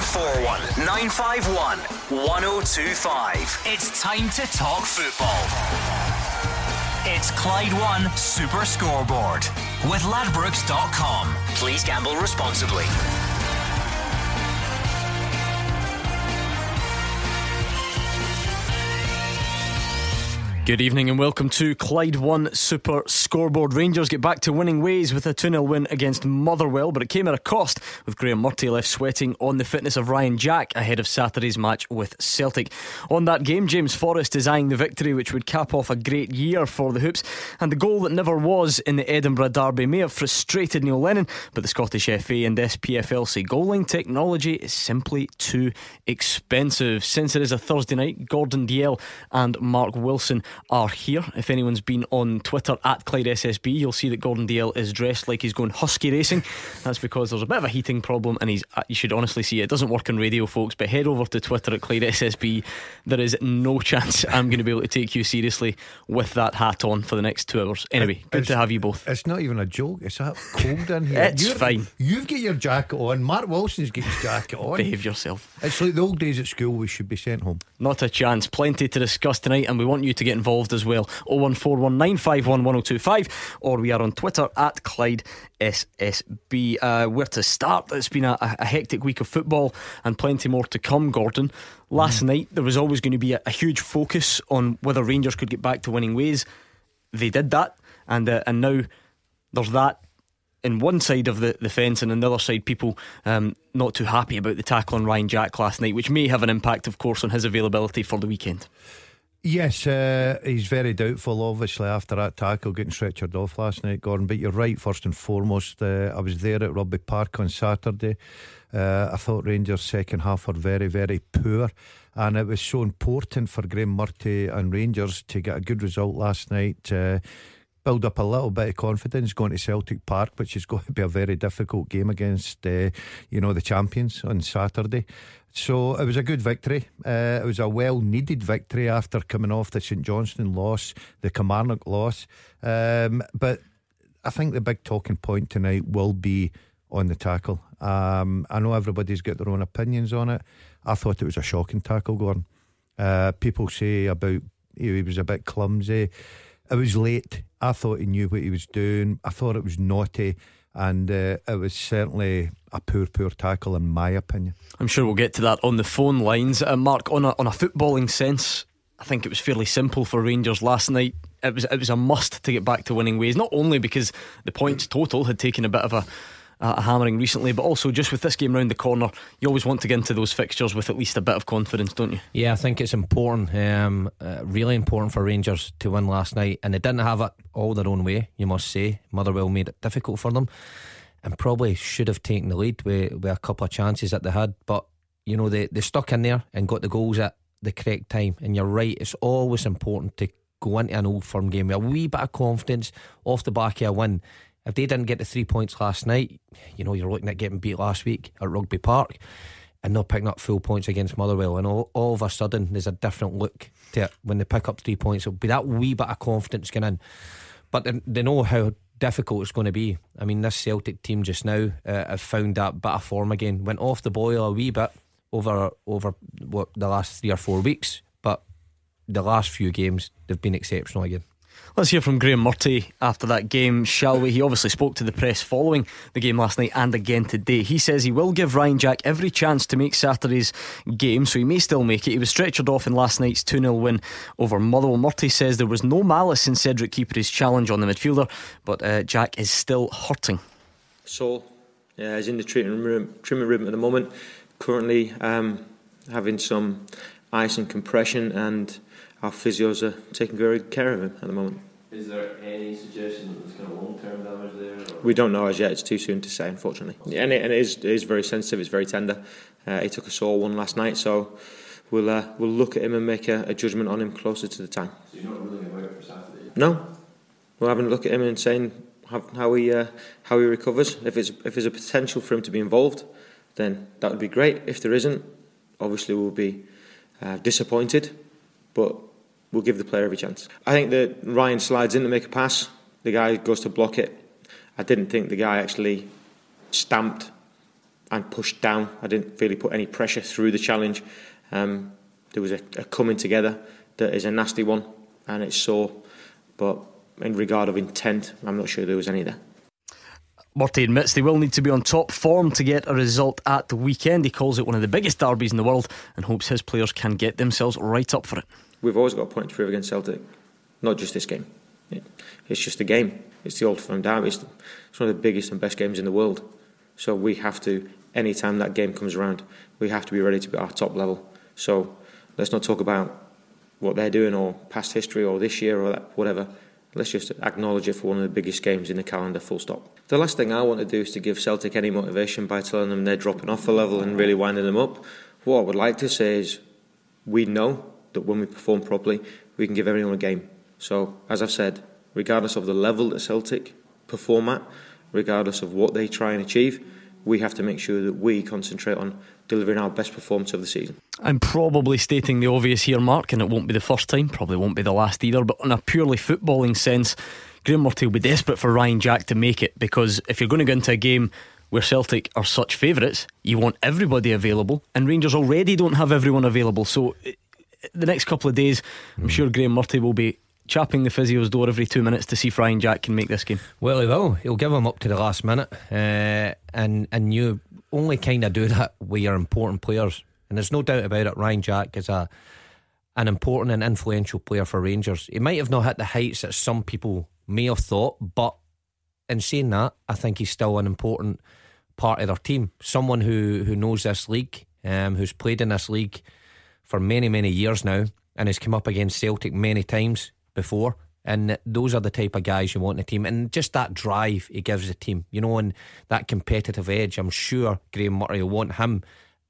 0141 951 1025. It's time to talk football. It's Clyde One Super Scoreboard with Ladbrokes.com. Please gamble responsibly. Good evening and welcome to Clyde 1 Super Scoreboard. Rangers get back to winning ways with a 2 0 win against Motherwell, but it came at a cost with Graeme Murty left sweating on the fitness of Ryan Jack ahead of Saturday's match with Celtic. On that game, James Forrest is eyeing the victory which would cap off a great year for the Hoops, and the goal that never was in the Edinburgh Derby may have frustrated Neil Lennon, but the Scottish FA and SPFL say goal line technology is simply too expensive. Since it is a Thursday night, Gordon Dalziel and Mark Wilson are here. If anyone's been on Twitter at Clyde SSB, you'll see that Gordon Dalziel is dressed like he's going husky racing. That's because there's a bit of a heating problem, and he's. Uh, you should honestly see it. it doesn't work on radio, folks. But head over to Twitter at Clyde SSB. There is no chance I'm going to be able to take you seriously with that hat on for the next two hours. Anyway, good it's, to have you both. It's not even a joke. It's that cold in here. it's You're, fine. You've got your jacket on. Mark Wilson's got his jacket on. Behave yourself. It's like the old days at school. We should be sent home. Not a chance. Plenty to discuss tonight, and we want you to get involved as well. 01419511025 or we are on Twitter at Clyde SSB. Uh, where to start? It's been a, a, hectic week of football and plenty more to come, Gordon. Last mm. night there was always going to be a, a, huge focus on whether Rangers could get back to winning ways. They did that, and uh, and now there's that in one side of the, the fence, and on the other side, people um, not too happy about the tackle on Ryan Jack last night, which may have an impact, of course, on his availability for the weekend. Yes, uh, he's very doubtful, obviously, after that tackle getting stretchered off last night, Gordon. But you're right, first and foremost. Uh, I was there at Rugby Park on Saturday. Uh, I thought Rangers' second half were very, very poor. And it was so important for Graeme Murty and Rangers to get a good result last night. Build up a little bit of confidence going to Celtic Park, which is going to be a very difficult game against, uh, you know, the champions on Saturday. So it was a good victory. Uh, it was a well needed victory after coming off the St Johnstone loss, the Kilmarnock loss. Um, but I think the big talking point tonight will be on the tackle. Um, I know everybody's got their own opinions on it. I thought it was a shocking tackle, Gordon. Uh, people say about he was a bit clumsy. It was late. I thought he knew what he was doing. I thought it was naughty and uh, it was certainly a poor, poor tackle in my opinion. I'm sure we'll get to that on the phone lines. Uh, Mark, on a on a footballing sense, I think it was fairly simple for Rangers last night. It was it was a must to get back to winning ways, not only because the points total had taken a bit of a uh, hammering recently, but also just with this game round the corner, you always want to get into those fixtures with at least a bit of confidence, don't you? Yeah, I think it's important, um, uh, really important for Rangers to win last night, and they didn't have it all their own way. You must say, Motherwell made it difficult for them, and probably should have taken the lead with, with a couple of chances that they had, but you know they they stuck in there and got the goals at the correct time. And you're right, it's always important to go into an old firm game with a wee bit of confidence off the back of a win if they didn't get the three points last night, you know, you're looking at getting beat last week at Rugby Park and not picking up full points against Motherwell. And all, all of a sudden, there's a different look to it when they pick up three points. It'll be that wee bit of confidence going in. But they, they know how difficult it's going to be. I mean, this Celtic team just now uh, have found that bit of form again. Went off the boil a wee bit over over what the last three or four weeks, but the last few games they've been exceptional again. Let's hear from Graeme Murty after that game, shall we? He obviously spoke to the press following the game last night and again today. He says he will give Ryan Jack every chance to make Saturday's game, so he may still make it. He was stretchered off in last night's 2 0 win over Motherwell. Murty says there was no malice in Cedric Kipre's challenge on the midfielder, but uh, Jack is still hurting. So, yeah, he's in the treatment room, treatment room at the moment, currently um, having some ice and compression and our physios are taking very good care of him at the moment. Is there any suggestion that there's kind of long term damage there? Or? We don't know as yet. It's too soon to say, unfortunately. And it, and it, is, it is very sensitive. It's very tender. Uh, he took a sore one last night, so we'll uh, we'll look at him and make a, a, judgment on him closer to the time. So you're not ruling him out for Saturday? No, we're having a look at him and saying how, how he uh, how he recovers. If it's if there's a potential for him to be involved, then that would be great. If there isn't, obviously we'll be uh, disappointed, but we'll give the player every chance. I think that Ryan slides in to make a pass. The guy goes to block it. I didn't think the guy actually stamped and pushed down. I didn't really put any pressure through the challenge. Um, there was a, a, coming together that is a nasty one, and it's sore. But in regard of intent, I'm not sure there was any there. Murty admits they will need to be on top form to get a result at the weekend. He calls it one of the biggest derbies in the world and hopes his players can get themselves right up for it. We've always got a point to prove against Celtic, not just this game. It's just a game. It's the Old Firm derby. It's one of the biggest and best games in the world. So we have to, any time that game comes around, we have to be ready to be at our top level. So let's not talk about what they're doing or past history or this year or that, whatever. Let's just acknowledge it for one of the biggest games in the calendar, full stop. The last thing I want to do is to give Celtic any motivation by telling them they're dropping off a level and really winding them up. What I would like to say is we know that when we perform properly, we can give everyone a game. So, as I've said, regardless of the level that Celtic perform at, regardless of what they try and achieve, we have to make sure that we concentrate on delivering our best performance of the season. I'm probably stating the obvious here, Mark, and it won't be the first time, probably won't be the last either, but on a purely footballing sense, Graeme Murty will be desperate for Ryan Jack to make it because if you're going to go into a game where Celtic are such favourites, you want everybody available, and Rangers already don't have everyone available. So the next couple of days, I'm hmm. sure Graeme Murty will be chapping the physio's door every two minutes to see if Ryan Jack can make this game. Well, he will. He'll give him up to the last minute, uh, and and you only kind of do that with your important players. And there's no doubt about it. Ryan Jack is a an important and influential player for Rangers. He might have not hit the heights that some people may have thought, but in saying that, I think he's still an important part of their team. Someone who who knows this league, um, who's played in this league for many many years now, and has come up against Celtic many times before. And those are the type of guys you want in a team. And just that drive he gives the team, you know, and that competitive edge. I'm sure Graeme Murty will want him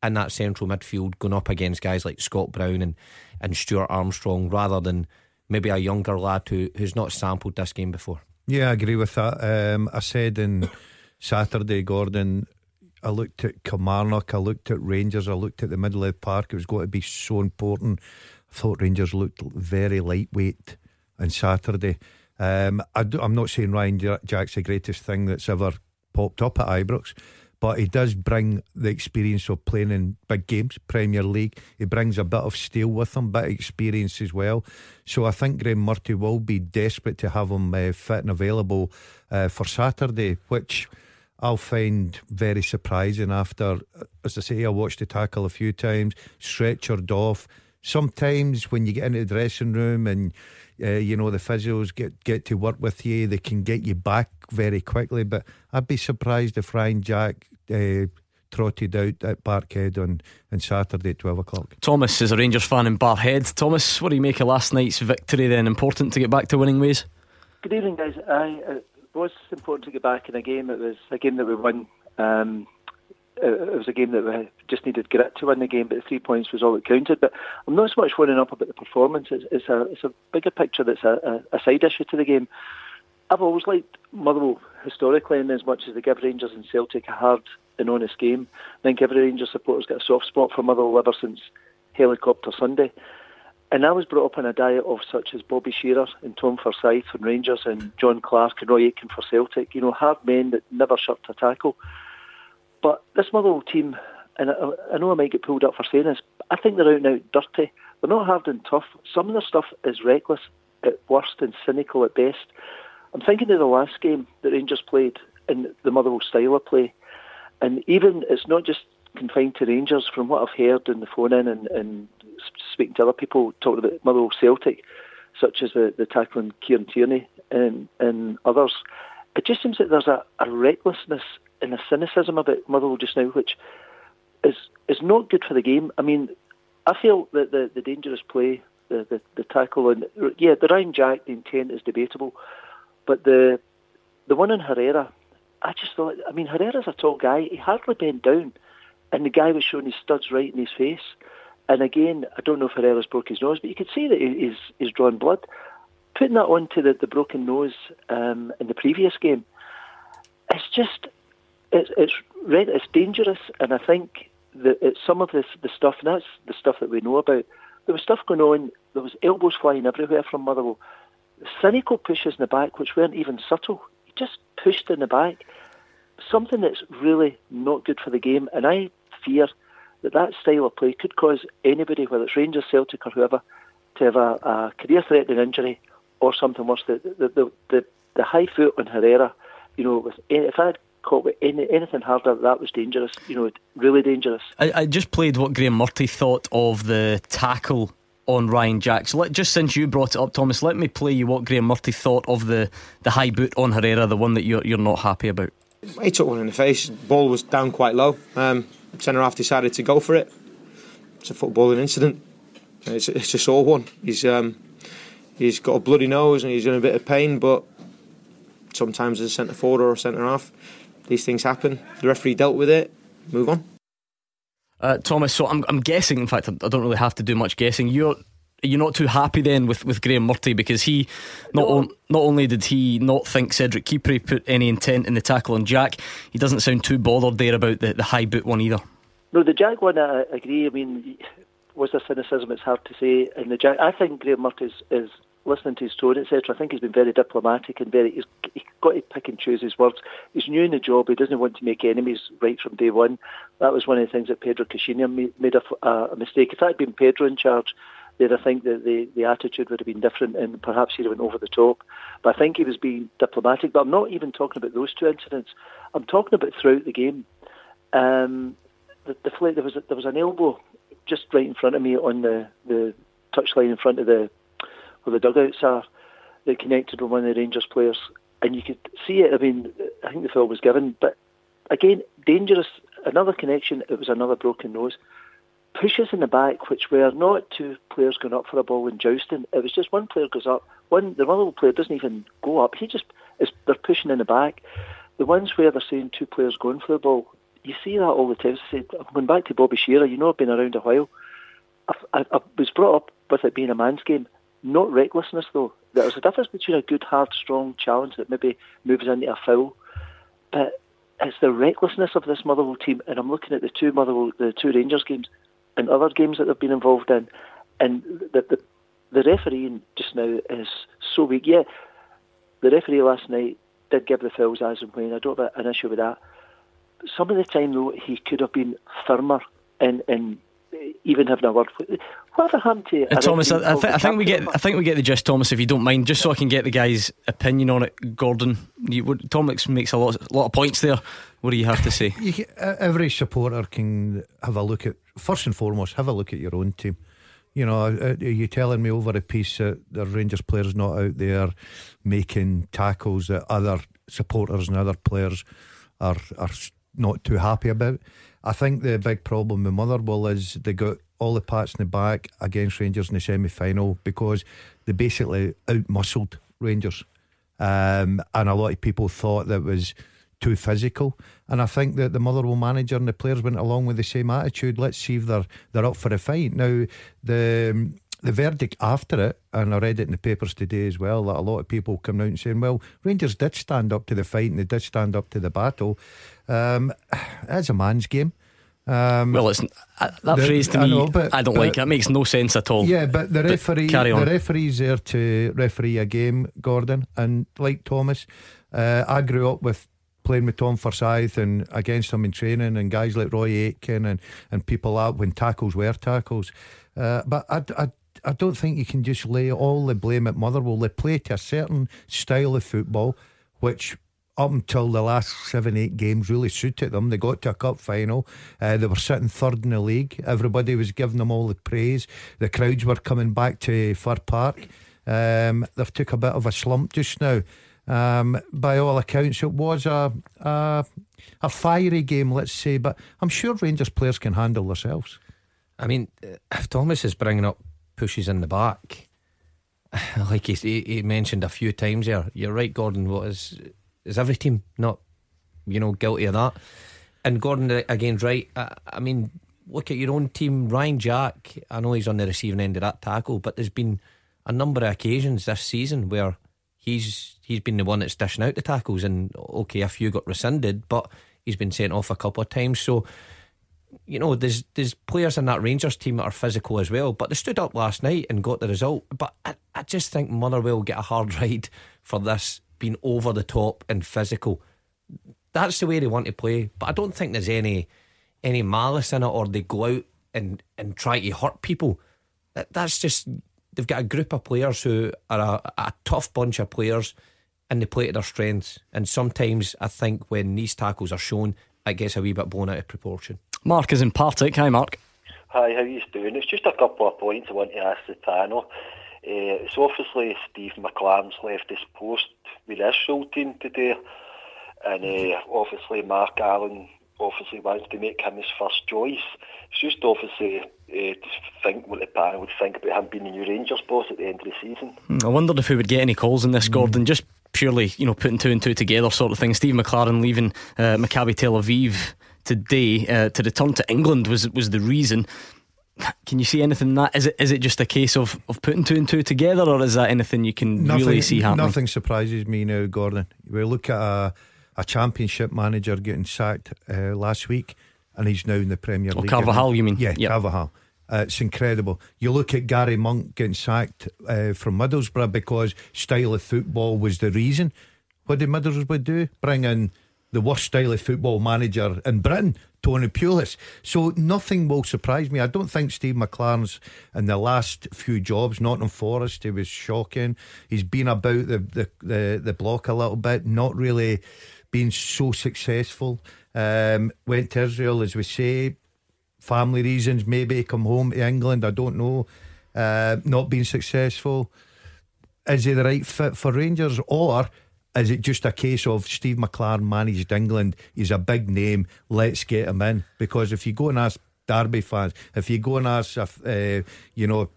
in that central midfield going up against guys like Scott Brown and, and Stuart Armstrong rather than maybe a younger lad who, who's not sampled this game before. Yeah, I agree with that. Um, I said in Saturday, Gordon, I looked at Kilmarnock, I looked at Rangers, I looked at the middle of the park. It was going to be so important. I thought Rangers looked very lightweight on Saturday. Um, I am not saying Ryan Jack's the greatest thing that's ever popped up at Ibrox, but he does bring the experience of playing in big games, Premier League. He brings a bit of steel with him, bit of experience as well. So I think Graeme Murty will be desperate to have him uh, fit and available uh, for Saturday, which I'll find very surprising after, as I say, I watched the tackle a few times, stretchered off. Sometimes when you get into the dressing room and uh, you know, the physios get, get to work with you. They can get you back very quickly. But I'd be surprised if Ryan Jack uh, trotted out at Parkhead on, on Saturday at 12 o'clock. Thomas is a Rangers fan in Barrhead. Thomas, what do you make of last night's victory then? Important to get back to winning ways? Good evening, guys. I, it was important to get back in a game. It was a game that we won. Um, it was a game that we just needed grit to win the game, but the three points was all that counted. But I'm not so much worrying up about the performance. It's, it's a it's a bigger picture that's a, a, a, side issue to the game. I've always liked Motherwell historically, and as much as they give Rangers and Celtic a hard and honest game, I think every Rangers supporter's got a soft spot for Motherwell ever since Helicopter Sunday. And I was brought up on a diet of such as Bobby Shearer and Tom Forsyth from Rangers and John Clarke and Roy Aitken for Celtic. You know, hard men that never shirked a tackle. But this Motherwell team, and I, I, know I might get pulled up for saying this, I think they're out and out dirty. They're not hard and tough. Some of their stuff is reckless at worst and cynical at best. I'm thinking of the last game that Rangers played in the Motherwell style of play. And even it's not just confined to Rangers, from what I've heard in the phone in and, and speaking to other people talking about Motherwell Celtic, such as the, the tackling Kieran Tierney and, and others, it just seems that there's a, a recklessness and a cynicism about Motherwell just now, which is is not good for the game. I mean, I feel that the, the dangerous play, the, the, the tackle, and yeah, the Ryan Jack, the intent is debatable, but the the one in Herrera, I just thought. I mean, Herrera's a tall guy. He hardly bent down, and the guy was showing his studs right in his face. And again, I don't know if Herrera's broke his nose, but you could see that he's he's drawn blood. Putting that onto the, the broken nose um, in the previous game, it's just it's it's it's dangerous, and I think that it's some of this the stuff, and that's the stuff that we know about. There was stuff going on. There was elbows flying everywhere from Motherwell. Cynical pushes in the back, which weren't even subtle. He just pushed in the back. something that's really not good for the game. And I fear that that style of play could cause anybody, whether it's Rangers, Celtic, or whoever, to have a, a career-threatening injury or something worse. The the, the the the high foot on Herrera, you know, with if I had caught with any, anything harder, that was dangerous. You know, really dangerous. I, I just played what Graeme Murty thought of the tackle on Ryan Jack. So let, just since you brought it up, Thomas, let me play you what Graeme Murty thought of the, the high boot on Herrera, the one that you're you're not happy about. He took one in the face. Ball was down quite low. Um, centre half decided to go for it. It's a footballing incident. It's, it's a sore one. He's um, he's got a bloody nose and he's in a bit of pain, but sometimes as a centre forward or a centre half, these things happen. The referee dealt with it. Move on. Uh, Thomas, so I'm, I'm guessing. In fact, I don't really have to do much guessing. You're you're not too happy then with, with Graeme Murty because he not on, not only did he not think Cedric Kipre put any intent in the tackle on Jack, he doesn't sound too bothered there about the, the high boot one either. No, the Jack one I agree. I mean, was there cynicism? It's hard to say. And the Jack, I think Graeme Murty is, is listening to his tone, etc. I think he's been very diplomatic and very. He's, he's got to pick and choose his words. He's new in the job. He doesn't want to make enemies right from day one. That was one of the things that Pedro made, made a, a, mistake. If that had been Pedro in charge, then I think that the, the attitude would have been different and perhaps he'd have went over the top. But I think he was being diplomatic. But I'm not even talking about those two incidents. I'm talking about throughout the game. Um, the, the there was a, there was an elbow just right in front of me on the the touchline in front of the where the dugouts are. They connected with one of the Rangers players, and you could see it. I mean, I think the foul was given, but again, dangerous. Another connection. It was another broken nose. Pushes in the back, which were not two players going up for a ball and jousting. It was just one player goes up. One the other player doesn't even go up. He just is. They're pushing in the back. The ones where they're saying two players going for the ball, you see that all the time. I I'm going back to Bobby Shearer. You know, I've been around a while. I, I, I was brought up with it being a man's game, not recklessness though. There's a difference between a good, hard, strong challenge that maybe moves into a foul, but it's the recklessness of this Motherwell team. And I'm looking at the two Motherwell, the two Rangers games, and other games that they've been involved in, and the the, the refereeing just now is so weak. Yeah, the referee last night did give the fouls as and when. I don't have an issue with that some of the time, though, he could have been firmer in, in even having a word. Whatever happened to uh, Thomas? I, I, th- I, think we get. I think we get the gist, Thomas. If you don't mind, just so I can get the guy's opinion on it, Gordon. You, what, Thomas makes a lot, a lot of points there. What do you have to say? Can, every supporter can have a look at first and foremost. Have a look at your own team. You know, are you telling me over a piece that the Rangers players not out there making tackles that other supporters and other players are are not too happy about. I think the big problem with Motherwell is they got all the pats in the back against Rangers in the semi final because they basically out muscled Rangers. Um, and a lot of people thought that was too physical. And I think that the Motherwell manager and the players went along with the same attitude. Let's see if they're they're up for a fight. Now the the verdict after it, and I read it in the papers today as well, that a lot of people come out and saying, well, Rangers did stand up to the fight and they did stand up to the battle. Um, it's a man's game. Um, well, it's uh, that the, phrase to me. I, know, but, I don't but, like. It. it makes no sense at all. Yeah, but the referee, but the referee's there to referee a game, Gordon, and like Thomas, uh, I grew up with playing with Tom Forsyth and against him in training, and guys like Roy Aitken and and people out when tackles were tackles. Uh, but I, I I don't think you can just lay all the blame at Motherwell. They play to a certain style of football, which up until the last seven, eight games really suited them. They got to a cup final. Uh, they were sitting third in the league. Everybody was giving them all the praise. The crowds were coming back to Fir Park. Um, they've took a bit of a slump just now. Um, by all accounts, it was a, a a fiery game, let's say. But I'm sure Rangers players can handle themselves. I mean, if Thomas is bringing up pushes in the back, like he, he mentioned a few times there, you're right, Gordon. What is is every team not, you know, guilty of that? And Gordon uh, again's right. I, I mean, look at your own team, Ryan Jack. I know he's on the receiving end of that tackle, but there's been a number of occasions this season where he's he's been the one that's dishing out the tackles, and okay, a few got rescinded, but he's been sent off a couple of times. So, you know, there's there's players in that Rangers team that are physical as well, but they stood up last night and got the result. But I, I just think Motherwell get a hard ride for this being over the top and physical. that's the way they want to play. But I don't think there's any any malice in it, or they go out and and try to hurt people. That, that's just they've got a group of players who are a, a tough bunch of players, and they play to their strengths. And sometimes I think when these tackles are shown, it gets a wee bit blown out of proportion. Mark is in Partick. Hi, Mark. Hi, how you doing? It's just a couple of points I want to ask the panel. Uh, it's obviously Steve McClaren's left his post with this team today, and uh, obviously Mark Allen obviously wants to make him his first choice. It's just obviously uh, to think what the panel would think about him being the new Rangers boss at the end of the season. I wondered if we would get any calls in this, mm. Gordon. Just purely, you know, putting two and two together, sort of thing. Steve McClaren leaving uh, Maccabi Tel Aviv today uh, to return to England was was the reason. Can you see anything in that? Is it is it just a case of, of putting two and two together, or is that anything you can nothing, really see happening? Nothing surprises me now, Gordon. We look at a, a championship manager getting sacked uh, last week, and he's now in the Premier oh, League. Carvalhal, you mean? Yeah, yep. Carvalhal. Uh, it's incredible. You look at Gary Monk getting sacked uh, from Middlesbrough because style of football was the reason. What did Middlesbrough do? Bring in the worst style of football manager in Britain, Tony Pulis. So nothing will surprise me. I don't think Steve McClaren's in the last few jobs, Nottingham Forest, he was shocking. He's been about the, the, the, the block a little bit, not really being so successful. Um, went to Israel, as we say, family reasons, maybe come home to England, I don't know. Uh, not being successful. Is he the right fit for Rangers? Or is it just a case of Steve McClaren managed England? He's a big name. Let's get him in. Because if you go and ask Derby fans, if you go and ask, uh, you know,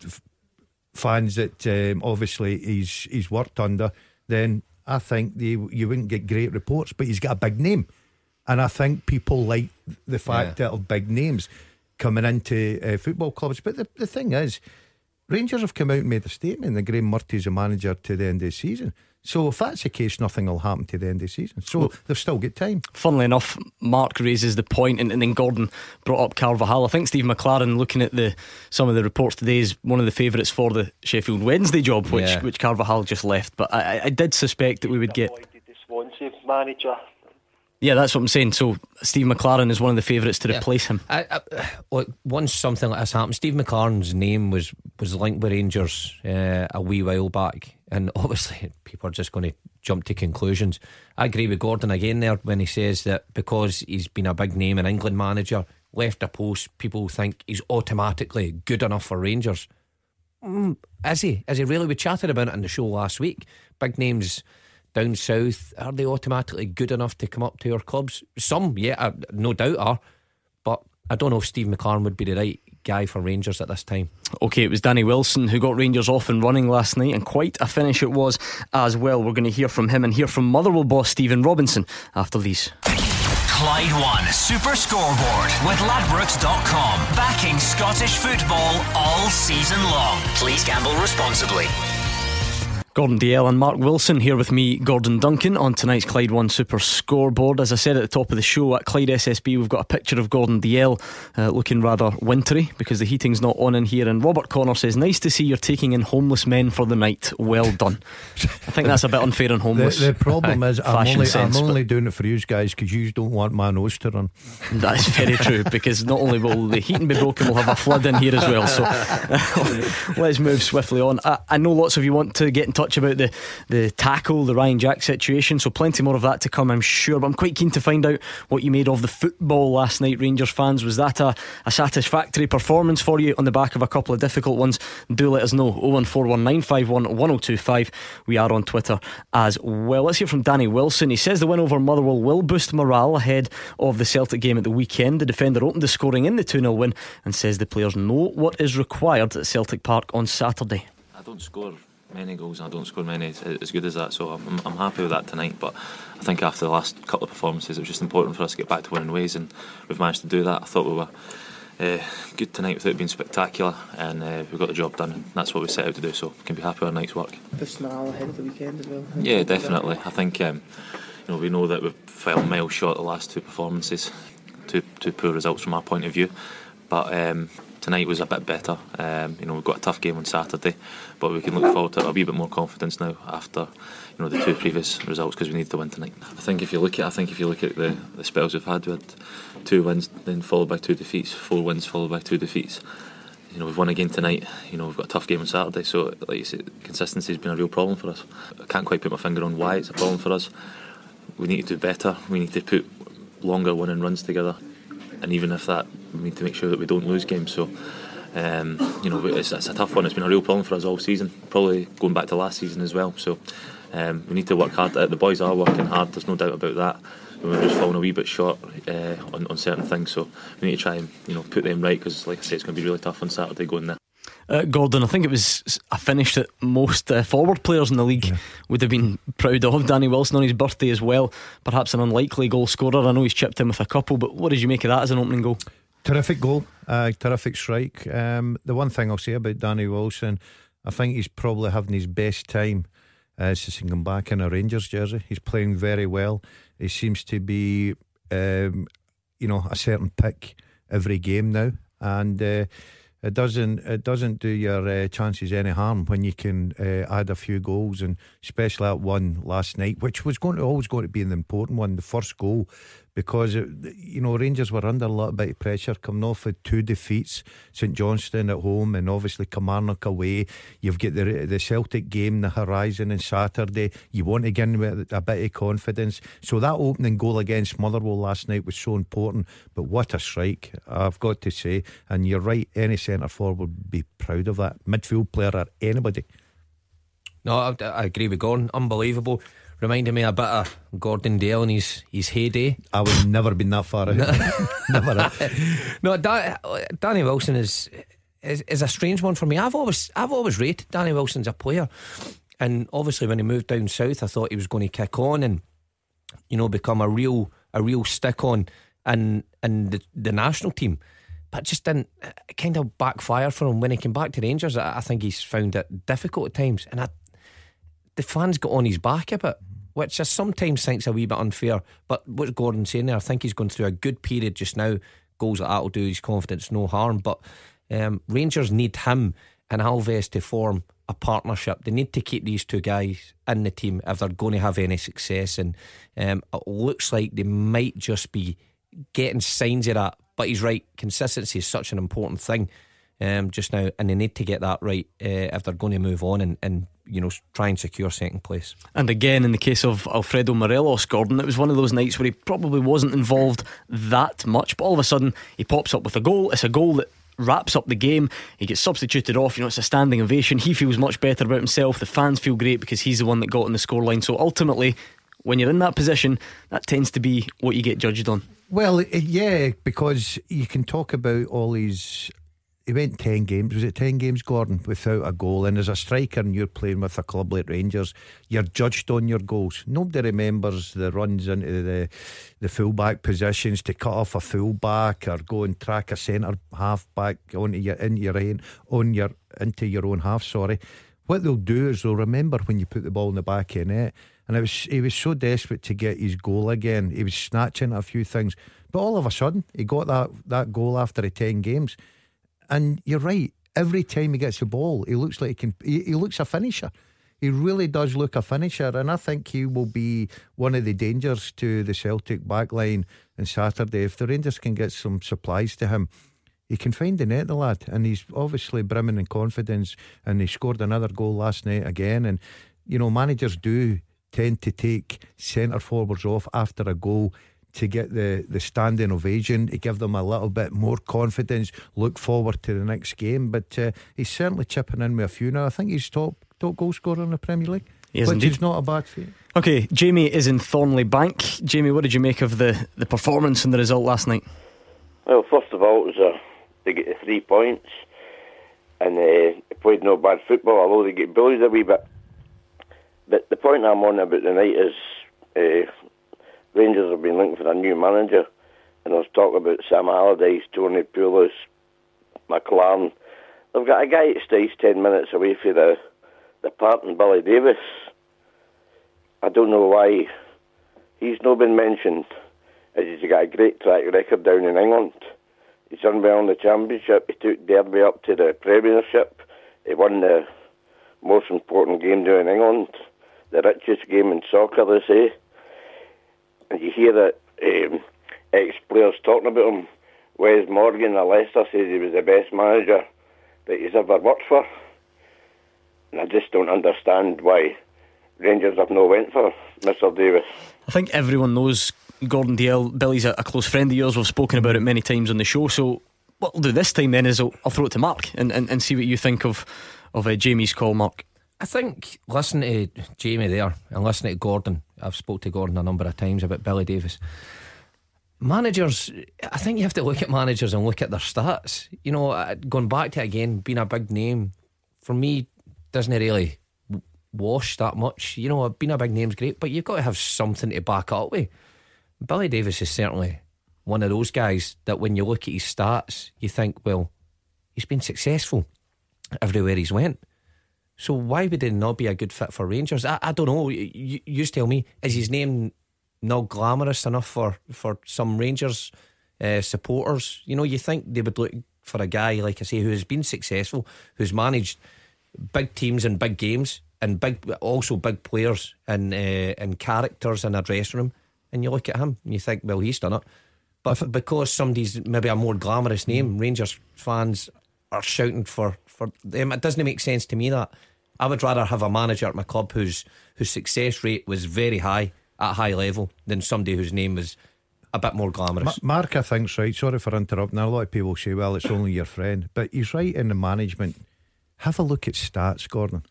fans that um, obviously he's he's worked under, then I think they, you wouldn't get great reports. But he's got a big name, and I think people like the fact yeah. that of big names coming into uh, football clubs. But the, the thing is, Rangers have come out and made a statement that Graeme Murty's a manager to the end of the season. So if that's the case, nothing will happen to the end of the season. So well, they've still got time. Funnily enough, Mark raises the point, and, and then Gordon brought up Carvalhal. I think Steve McClaren, looking at the some of the reports today, is one of the favourites for the Sheffield Wednesday job, which yeah. which Carvalhal just left. But I, I did suspect that we would get. The Swansea manager yeah, that's what I'm saying. So Steve McClaren is one of the favourites to yeah. replace him. I, I, look, once something like this happened, Steve McClaren's name was was linked with Rangers uh, a wee while back, and obviously people are just going to jump to conclusions. I agree with Gordon again there when he says that because he's been a big name, in England manager, left a post, people think he's automatically good enough for Rangers. Mm, is he? Is he really? We chatted about it in the show last week. Big names down south, are they automatically good enough to come up to our clubs? Some, yeah, uh, no doubt are, but I don't know if Steve McClaren would be the right guy for Rangers at this time. Okay, it was Danny Wilson who got Rangers off and running last night, and quite a finish it was as well. We're going to hear from him and hear from Motherwell boss Stephen Robinson after these. Clyde One Super Scoreboard with Ladbrokes.com. Backing Scottish football all season long. Please gamble responsibly. Gordon Dalziel and Mark Wilson here with me, Gordon Duncan, on tonight's Clyde One Super Scoreboard. As I said at the top of the show, at Clyde SSB, we've got a picture of Gordon Dalziel uh, looking rather wintry because the heating's not on in here. And Robert Connor says, Nice to see you're taking in homeless men for the night. Well done. I think that's a bit unfair on homeless. The, the problem is, I'm only, sense, I'm only doing it for you guys because you don't want my nose to run. That is very true because not only will the heating be broken, we'll have a flood in here as well. So let's move swiftly on. I, I know lots of you want to get in touch touch about the, the tackle, the Ryan Jack situation. So plenty more of that to come, I'm sure. But I'm quite keen to find out what you made of the football last night, Rangers fans. Was that a, a satisfactory performance for you on the back of a couple of difficult ones? Do let us know. 01419511025. We are on Twitter as well. Let's hear from Danny Wilson. He says the win over Motherwell will boost morale ahead of the Celtic game at the weekend. The defender opened the scoring in the 2 0 win and says the players know what is required at Celtic Park on Saturday. I don't score many goals. And I don't score many as good as that, so I'm, I'm happy with that tonight. But I think after the last couple of performances, it was just important for us to get back to winning ways, and we've managed to do that. I thought we were uh, good tonight without being spectacular, and uh, we got the job done, and that's what we set out to do. So we can be happy with our night's work. This morale ahead of the weekend as well. Yeah, definitely. I think um, you know we know that we've fell miles short the last two performances, two two poor results from our point of view, but. Um, tonight was a bit better. Um, you know, we've got a tough game on Saturday, but we can look forward to a wee bit more confidence now after you know the two previous results because we need to win tonight. I think if you look at, I think if you look at the, the spells we've had, we had two wins, then followed by two defeats, four wins followed by two defeats. You know, we've won again tonight. You know, we've got a tough game on Saturday, so like you said, consistency has been a real problem for us. I can't quite put my finger on why it's a problem for us. We need to do better. We need to put longer winning runs together and even if that, we need to make sure that we don't lose games. So, um, you know, it's, it's, a tough one. It's been a real problem for us all season, probably going back to last season as well. So, um, we need to work hard. The boys are working hard. There's no doubt about that. We're just falling a wee bit short uh, on, on certain things, so we need to try and you know put them right because, like I say, it's going to be really tough on Saturday going there. Uh, Gordon, I think it was a finish that most uh, forward players in the league yeah. would have been proud of. Danny Wilson on his birthday as well, perhaps an unlikely goal scorer. I know he's chipped in with a couple, but what did you make of that as an opening goal? Terrific goal, uh, terrific strike. Um, the one thing I'll say about Danny Wilson, I think he's probably having his best time uh, since he come back in a Rangers jersey. He's playing very well. He seems to be, um, you know, a certain pick every game now, and uh, it doesn't it doesn't do your uh, chances any harm when you can uh, add a few goals and especially that one last night which was going to always going to be an important one the first goal because uh, it, you know Rangers were under a little bit of pressure coming off with two defeats St Johnstone at home and obviously Kilmarnock away. You've got the the Celtic game the horizon on Saturday. You want to get in with a bit of confidence. So that opening goal against Motherwell last night was so important but what a strike I've got to say. And you're right any centre forward would be proud of that. Midfield player or anybody. No I, I agree with Gordon. Unbelievable reminded me a bit of Gordon Dalziel in his, his heyday. I would never been that far ahead. never. no, da- Danny Wilson is, is is a strange one for me. I've always I've always rated Danny Wilson as a player, and obviously when he moved down south, I thought he was going to kick on and you know become a real a real stick on in in the, the national team. But just didn't kind of backfire for him when he came back to Rangers. I, I think he's found it difficult at times, and I, the fans got on his back a bit which I sometimes think's a wee bit unfair. But what's Gordon saying there? I think he's going through a good period just now. Goals like that will do his confidence no harm. But um, Rangers need him and Alves to form a partnership. They need to keep these two guys in the team if they're going to have any success. And um, it looks like they might just be getting signs of that. But he's right. Consistency is such an important thing um, just now, and they need to get that right uh, if they're going to move on and, and you know try and secure second place. And again, in the case of Alfredo Morelos, Gordon, it was one of those nights where he probably wasn't involved that much, but all of a sudden he pops up with a goal. It's a goal that wraps up the game. He gets substituted off. You know, it's a standing ovation. He feels much better about himself. The fans feel great because he's the one that got on the scoreline. So ultimately, when you're in that position, that tends to be what you get judged on. Well, yeah, because you can talk about all these he went 10 games. Was it 10 games, Gordon, without a goal? And as a striker and you're playing with a club like Rangers, you're judged on your goals. Nobody remembers the runs into the, the fullback positions to cut off a fullback or go and track a centre half back onto your, into your own, on your, into your own half, sorry. What they'll do is they'll remember when you put the ball in the back of the net. And it was, he was so desperate to get his goal again. He was snatching a few things. But all of a sudden, he got that, that goal after the 10 games. And you're right. Every time he gets the ball, he looks like he can. He, he looks a finisher. He really does look a finisher, and I think he will be one of the dangers to the Celtic backline on Saturday. If the Rangers can get some supplies to him, he can find the net, the lad, and he's obviously brimming in confidence. And he scored another goal last night again. And you know, managers do tend to take centre forwards off after a goal to get the, the standing ovation, to give them a little bit more confidence, look forward to the next game. But uh, he's certainly chipping in with a few now. I think he's top top goal scorer in the Premier League. He which is not a bad feat. Okay, Jamie is in Thornliebank. Jamie, what did you make of the, the performance and the result last night? Well, first of all, it was a, they get the three points and uh, they played no bad football, although they get bullied a wee bit. But the point I'm on about the night is uh, Rangers have been looking for a new manager, and I was talking about Sam Allardyce, Tony Pulis, McClaren. They've got a guy that stays 10 minutes away from the, the part in Billy Davies. I don't know why he's not been mentioned. as He's got a great track record down in England. He's done well in the championship. He took Derby up to the Premiership. He won the most important game down in England, the richest game in soccer, they say. And you hear that um, ex-players talking about him. Wes Morgan of Leicester says he was the best manager that he's ever worked for. And I just don't understand why Rangers have no went for Mr Davies. I think everyone knows Gordon Dalziel. Billy's a, a, close friend of yours. We've spoken about it many times on the show. So what we'll do this time then is I'll, I'll throw it to Mark and, and, and see what you think of of uh, Jamie's call, Mark. I think listen to Jamie there and listen to Gordon. I've spoke to Gordon a number of times about Billy Davies. Managers, I think you have to look at managers and look at their stats. You know, going back to again, being a big name, for me, doesn't really wash that much. You know, being a big name's great, but you've got to have something to back up with. Billy Davies is certainly one of those guys that when you look at his stats, you think, well, he's been successful everywhere he's went. So why would he not be a good fit for Rangers? I, I don't know. You, you tell me. Is his name not glamorous enough for for some Rangers uh, supporters? You know, you think they would look for a guy like I say who has been successful, who's managed big teams and big games, and big also big players and uh, and characters in a dressing room. And you look at him and you think, well, he's done it. But because somebody's maybe a more glamorous name, Rangers fans are shouting for for them. It doesn't make sense to me that I would rather have a manager at my club whose whose success rate was very high at high level than somebody whose name was a bit more glamorous. Mark, I think's right. Sorry for interrupting. A lot of people say, "Well, it's only your friend," but he's right in the management. Have a look at stats, Gordon.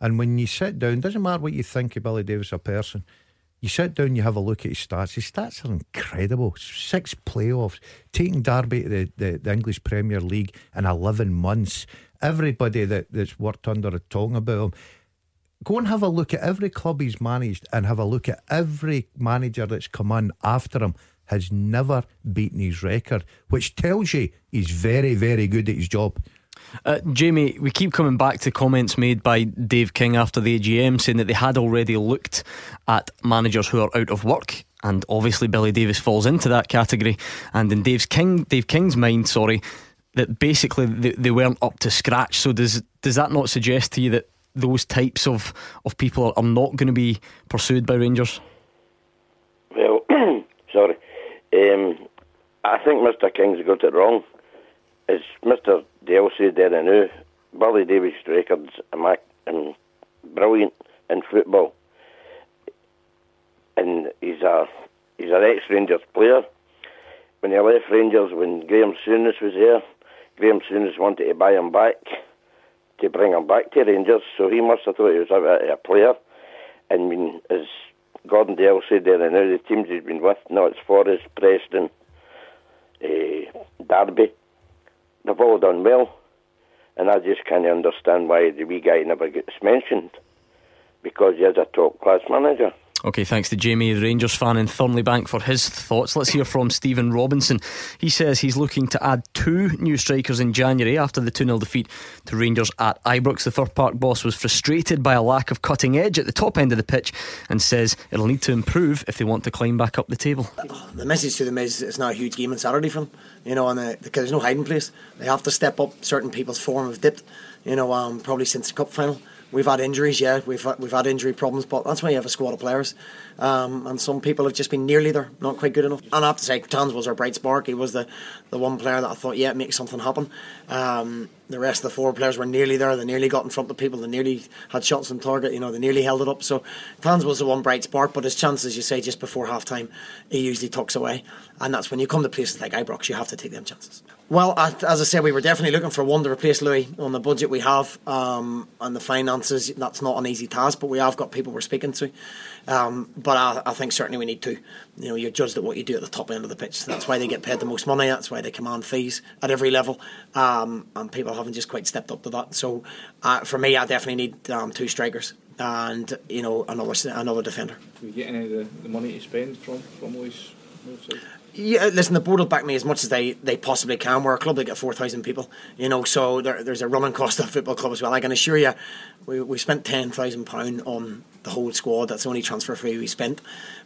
And when you sit down, doesn't matter what you think of Billy Davies, a person. You sit down, you have a look at his stats. His stats are incredible. Six playoffs, taking Derby to the, the, the English Premier League in 11 months. Everybody that, that's worked under a talking about him. Go and have a look at every club he's managed and have a look at every manager that's come in after him has never beaten his record, which tells you he's very, very good at his job. Uh, Jamie, we keep coming back to comments made by Dave King after the AGM saying that they had already looked at managers who are out of work. And obviously, Billy Davies falls into that category. And in Dave's King, Dave King's mind, sorry, that basically they, they weren't up to scratch. So does does that not suggest to you that those types of, of people are, are not going to be pursued by Rangers? Well, sorry. Um, I think Mr. King's got it wrong. As Mr. Dalziel said there and now, Billy Davies' records are brilliant in football. And he's a he's an ex Rangers player. When he left Rangers, when Graeme Souness was here, Graeme Souness wanted to buy him back to bring him back to Rangers, so he must have thought he was a, a player. And I mean, as Gordon Dalziel said there and now, the teams he's been with, now it's Forest, Preston, uh, Derby, they've all done well. And I just can't understand why the wee guy never gets mentioned because he is a top class manager. Okay, thanks to Jamie, the Rangers fan in Thornliebank, for his thoughts. Let's hear from Stephen Robinson. He says he's looking to add two new strikers in January after the 2 0 defeat to Rangers at Ibrox. The Fir Park boss was frustrated by a lack of cutting edge at the top end of the pitch and says it'll need to improve if they want to climb back up the table. The message to them is it's not a huge game on Saturday for them, you know, and because there's no hiding place. They have to step up. Certain people's form have dipped, you know, um, probably since the cup final. We've had injuries, yeah, we've we've had injury problems, but that's why you have a squad of players. Um, and some people have just been nearly there, not quite good enough. And I have to say, Tans was our bright spark. He was the, the one player that I thought, yeah, make something happen. Um, the rest of the four players were nearly there. They nearly got in front of people. They nearly had shots on target. You know, they nearly held it up. So Tans was the one bright spark, but his chances, you say, just before half time, he usually tucks away. And that's when you come to places like Ibrox, you have to take them chances. Well, as I said, we were definitely looking for one to replace Louis on the budget we have um, and the finances. That's not an easy task, but we have got people we're speaking to. Um, but I, I, think certainly we need to. You know, you're judged at what you do at the top end of the pitch. That's why they get paid the most money. That's why they command fees at every level. Um, and people haven't just quite stepped up to that. So uh, for me, I definitely need um, two strikers and you know another another defender. Do we get any of the, the money to spend from from Louis? Yeah, listen, the board will back me as much as they, they possibly can. We're a club that get 4,000 people, you know, so there, there's a running cost of football club as well. I can assure you, we, we spent £10,000 on the whole squad. That's the only transfer fee we spent.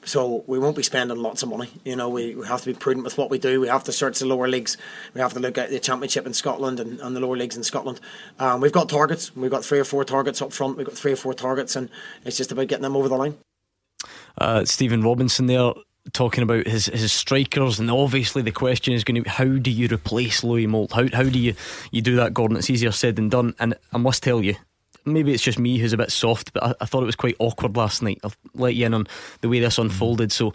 So we won't be spending lots of money. You know, we, we have to be prudent with what we do. We have to search the lower leagues. We have to look at the championship in Scotland and, and the lower leagues in Scotland. Um, we've got targets. We've got three or four targets up front. We've got three or four targets, and it's just about getting them over the line. Uh, Stephen Robinson there talking about his, his strikers, and obviously the question is going to be how do you replace Louis Moult? How, how do you, you do that, Gordon? It's easier said than done. And I must tell you, maybe it's just me who's a bit soft, but I, I thought it was quite awkward last night. I'll let you in on the way this unfolded. So,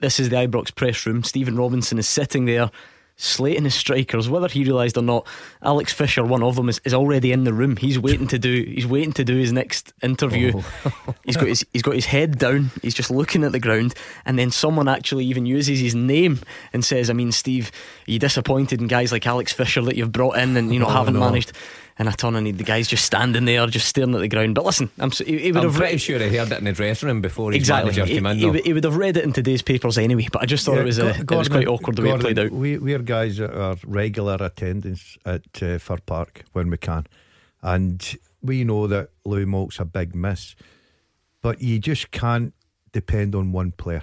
this is the Ibrox press room. Stephen Robinson is sitting there slating his strikers, whether he realised or not. Alex Fisher, one of them, is, is already in the room. He's waiting to do. He's waiting to do his next interview. Oh. he's got his he's got his head down. He's just looking at the ground, and then someone actually even uses his name and says, "I mean, Steve, are you disappointed in guys like Alex Fisher that you've brought in and you know oh, haven't no. managed?" And I turn and the guy's just standing there, just staring at the ground. But listen, I'm, he, he would I'm have pretty re- sure he heard it in the dressing room before his exactly. manager came in. He, he, would have read it in today's papers anyway. But I just thought yeah, it was a, Gordon, it was quite awkward the Gordon, way it played out. We we're guys that are regular attendance at uh, Fir Park when we can, and we know that Louis Moult's a big miss, but you just can't depend on one player.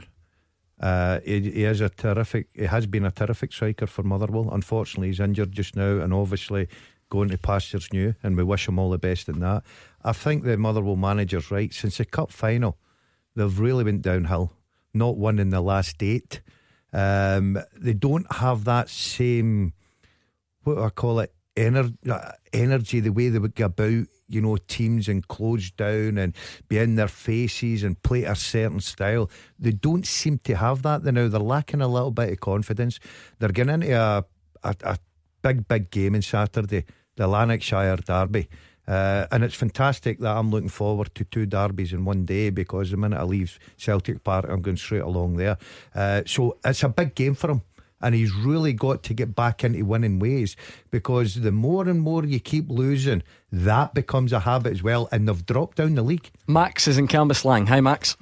Uh, he, he, is a terrific. He has been a terrific striker for Motherwell. Unfortunately, he's injured just now, and obviously going to pastures new, and we wish him all the best in that. I think the Motherwell manager's right. Since the cup final, they've really went downhill. Not one in the last eight. Um, they don't have that same, what do I call it, ener- energy, the way they would go about, you know, teams and close down and be in their faces and play a certain style. They don't seem to have that. They now they're lacking a little bit of confidence. They're getting into a, a, a big, big game on Saturday the Lanarkshire Derby. Uh, and it's fantastic that I'm looking forward to two derbies in one day because the minute I leave Celtic Park, I'm going straight along there. Uh, so it's a big game for him. And he's really got to get back into winning ways because the more and more you keep losing, that becomes a habit as well. And they've dropped down the league. Max is in Cambuslang. Hi, Max.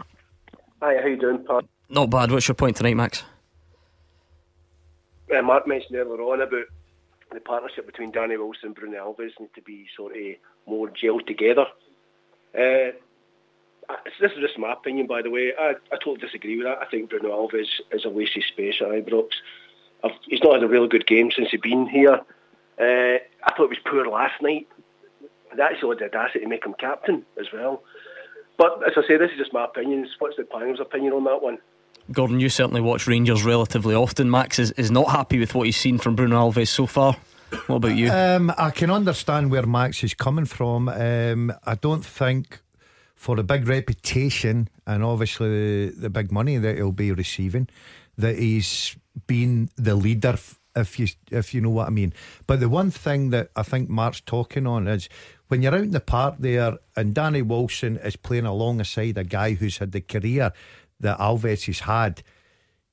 Hi, how you doing, Pat? Not bad. What's your point tonight, Max? Uh, Mark mentioned earlier on about the partnership between Danny Wilson and Bruno Alves need to be sort of more gelled together. Uh, this is just my opinion, by the way. I, I totally disagree with that. I think Bruno Alves is a waste of space at Ibrox. I've, he's not had a really good game since he's been here. Uh, I thought he was poor last night. Actually had the audacity to make him captain as well. But as I say, this is just my opinion. What's the panel's opinion on that one? Gordon, you certainly watch Rangers relatively often. Max is, is not happy with what he's seen from Bruno Alves so far. What about you? Um, I can understand where Max is coming from. Um, I don't think for the big reputation and obviously the, the big money that he'll be receiving, that he's been the leader. If you if you know what I mean, but the one thing that I think Mark's talking on is when you're out in the park there and Danny Wilson is playing alongside a guy who's had the career that Alves has had,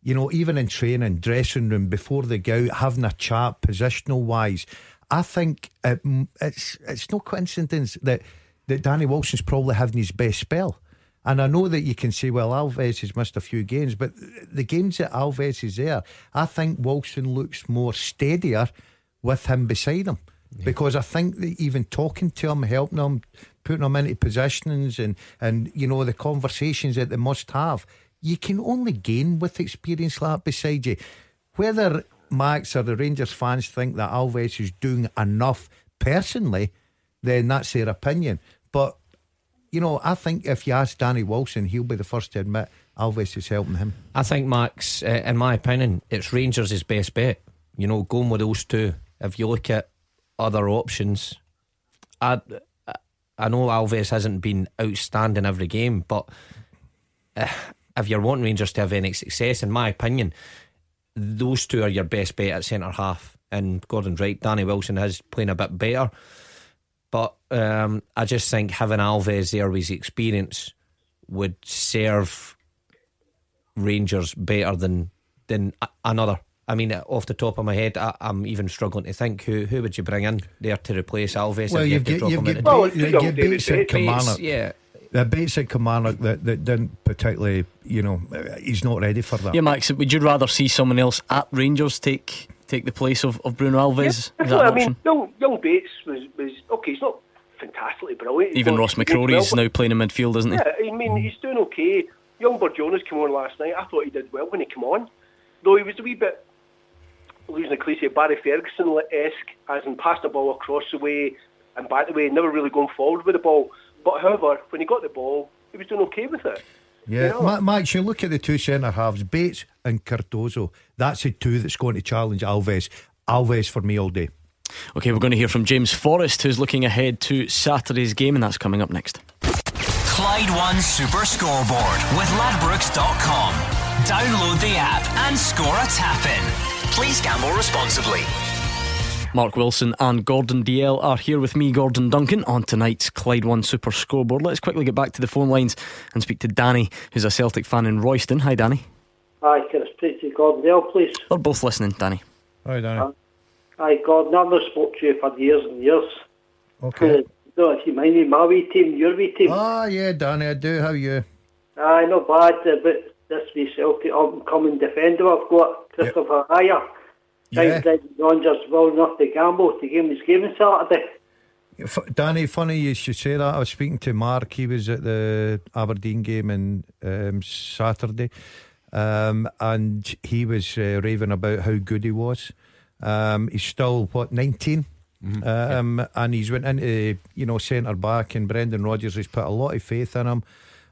you know, even in training, dressing room, before they go having a chat, positional wise, I think it, it's it's no coincidence that, that Danny Wilson's probably having his best spell. And I know that you can say, well, Alves has missed a few games, but the games that Alves is there, I think Wilson looks more steadier with him beside him. Yeah. Because I think that even talking to him, helping him, putting them into positions and, and you know, the conversations that they must have. You can only gain with experience like that beside you. Whether Max or the Rangers fans think that Alves is doing enough personally, then that's their opinion. But, you know, I think if you ask Danny Wilson, he'll be the first to admit Alves is helping him. I think, Max, uh, in my opinion, it's Rangers' best bet. You know, going with those two. If you look at other options, I I know Alves hasn't been outstanding every game, but uh, if you're wanting Rangers to have any success, in my opinion, those two are your best bet at centre half. And Gordon Wright, Danny Wilson is playing a bit better. But um, I just think having Alves there with his experience would serve Rangers better than than another I mean, off the top of my head, I, am even struggling to think who who would you bring in there to replace Alves? Well, you've, get, you've, get, well, you've got Bates at Kilmarnock. Yeah, The basic Kilmarnock that, that didn't particularly, you know, he's not ready for that. Yeah, Max, would you rather see someone else at Rangers take take the place of, of Bruno Alves? Yeah, Is that I mean, young, young Bates was, was okay. He's not fantastically brilliant. Even Ross not- is well, now playing in midfield, isn't he? Yeah, I mean, he's doing okay. Young Barjonas came on last night. I thought he did well when he came on, though he was a wee bit losing the cliche Barry Ferguson esque, as in passing the ball across the way and back the way, never really going forward with the ball. But however, when he got the ball, he was doing okay with it. Yeah, You know? Ma- Max, you look at the two centre halves, Bates and Cardoso. That's the two that's going to challenge Alves. Alves for me all day. Okay, we're going to hear from James Forrest, who's looking ahead to Saturday's game, and that's coming up next. Clyde One Super Scoreboard with Ladbrokes.com. Download the app and score a tap in. Please gamble responsibly. Mark Wilson and Gordon Dalziel are here with me, Gordon Duncan, on tonight's Clyde One Super Scoreboard. Let's quickly get back to the phone lines and speak to Danny, who's a Celtic fan in Royston. Hi, Danny. Hi, can I speak to Gordon Dalziel, please? They're both listening, Danny. Hi, Danny. Hi, Gordon. I've not spoke to you for years and years. Okay. Uh, no, if you mind me, my wee team, your wee team. Ah, yeah, Danny, I do. How are you? Aye, not bad, uh, but this wee Celtic up-and-coming defender I've got, Kristoffer Ajer. Yeah. Rangers well enough to gamble to give him his game on Saturday. Danny, funny you should say that. I was speaking to Mark. He was at the Aberdeen game on um, Saturday, um, and he was uh, raving about how good he was. Um, he's still what 19 um, and he's went into you know centre back, and Brendan Rodgers has put a lot of faith in him.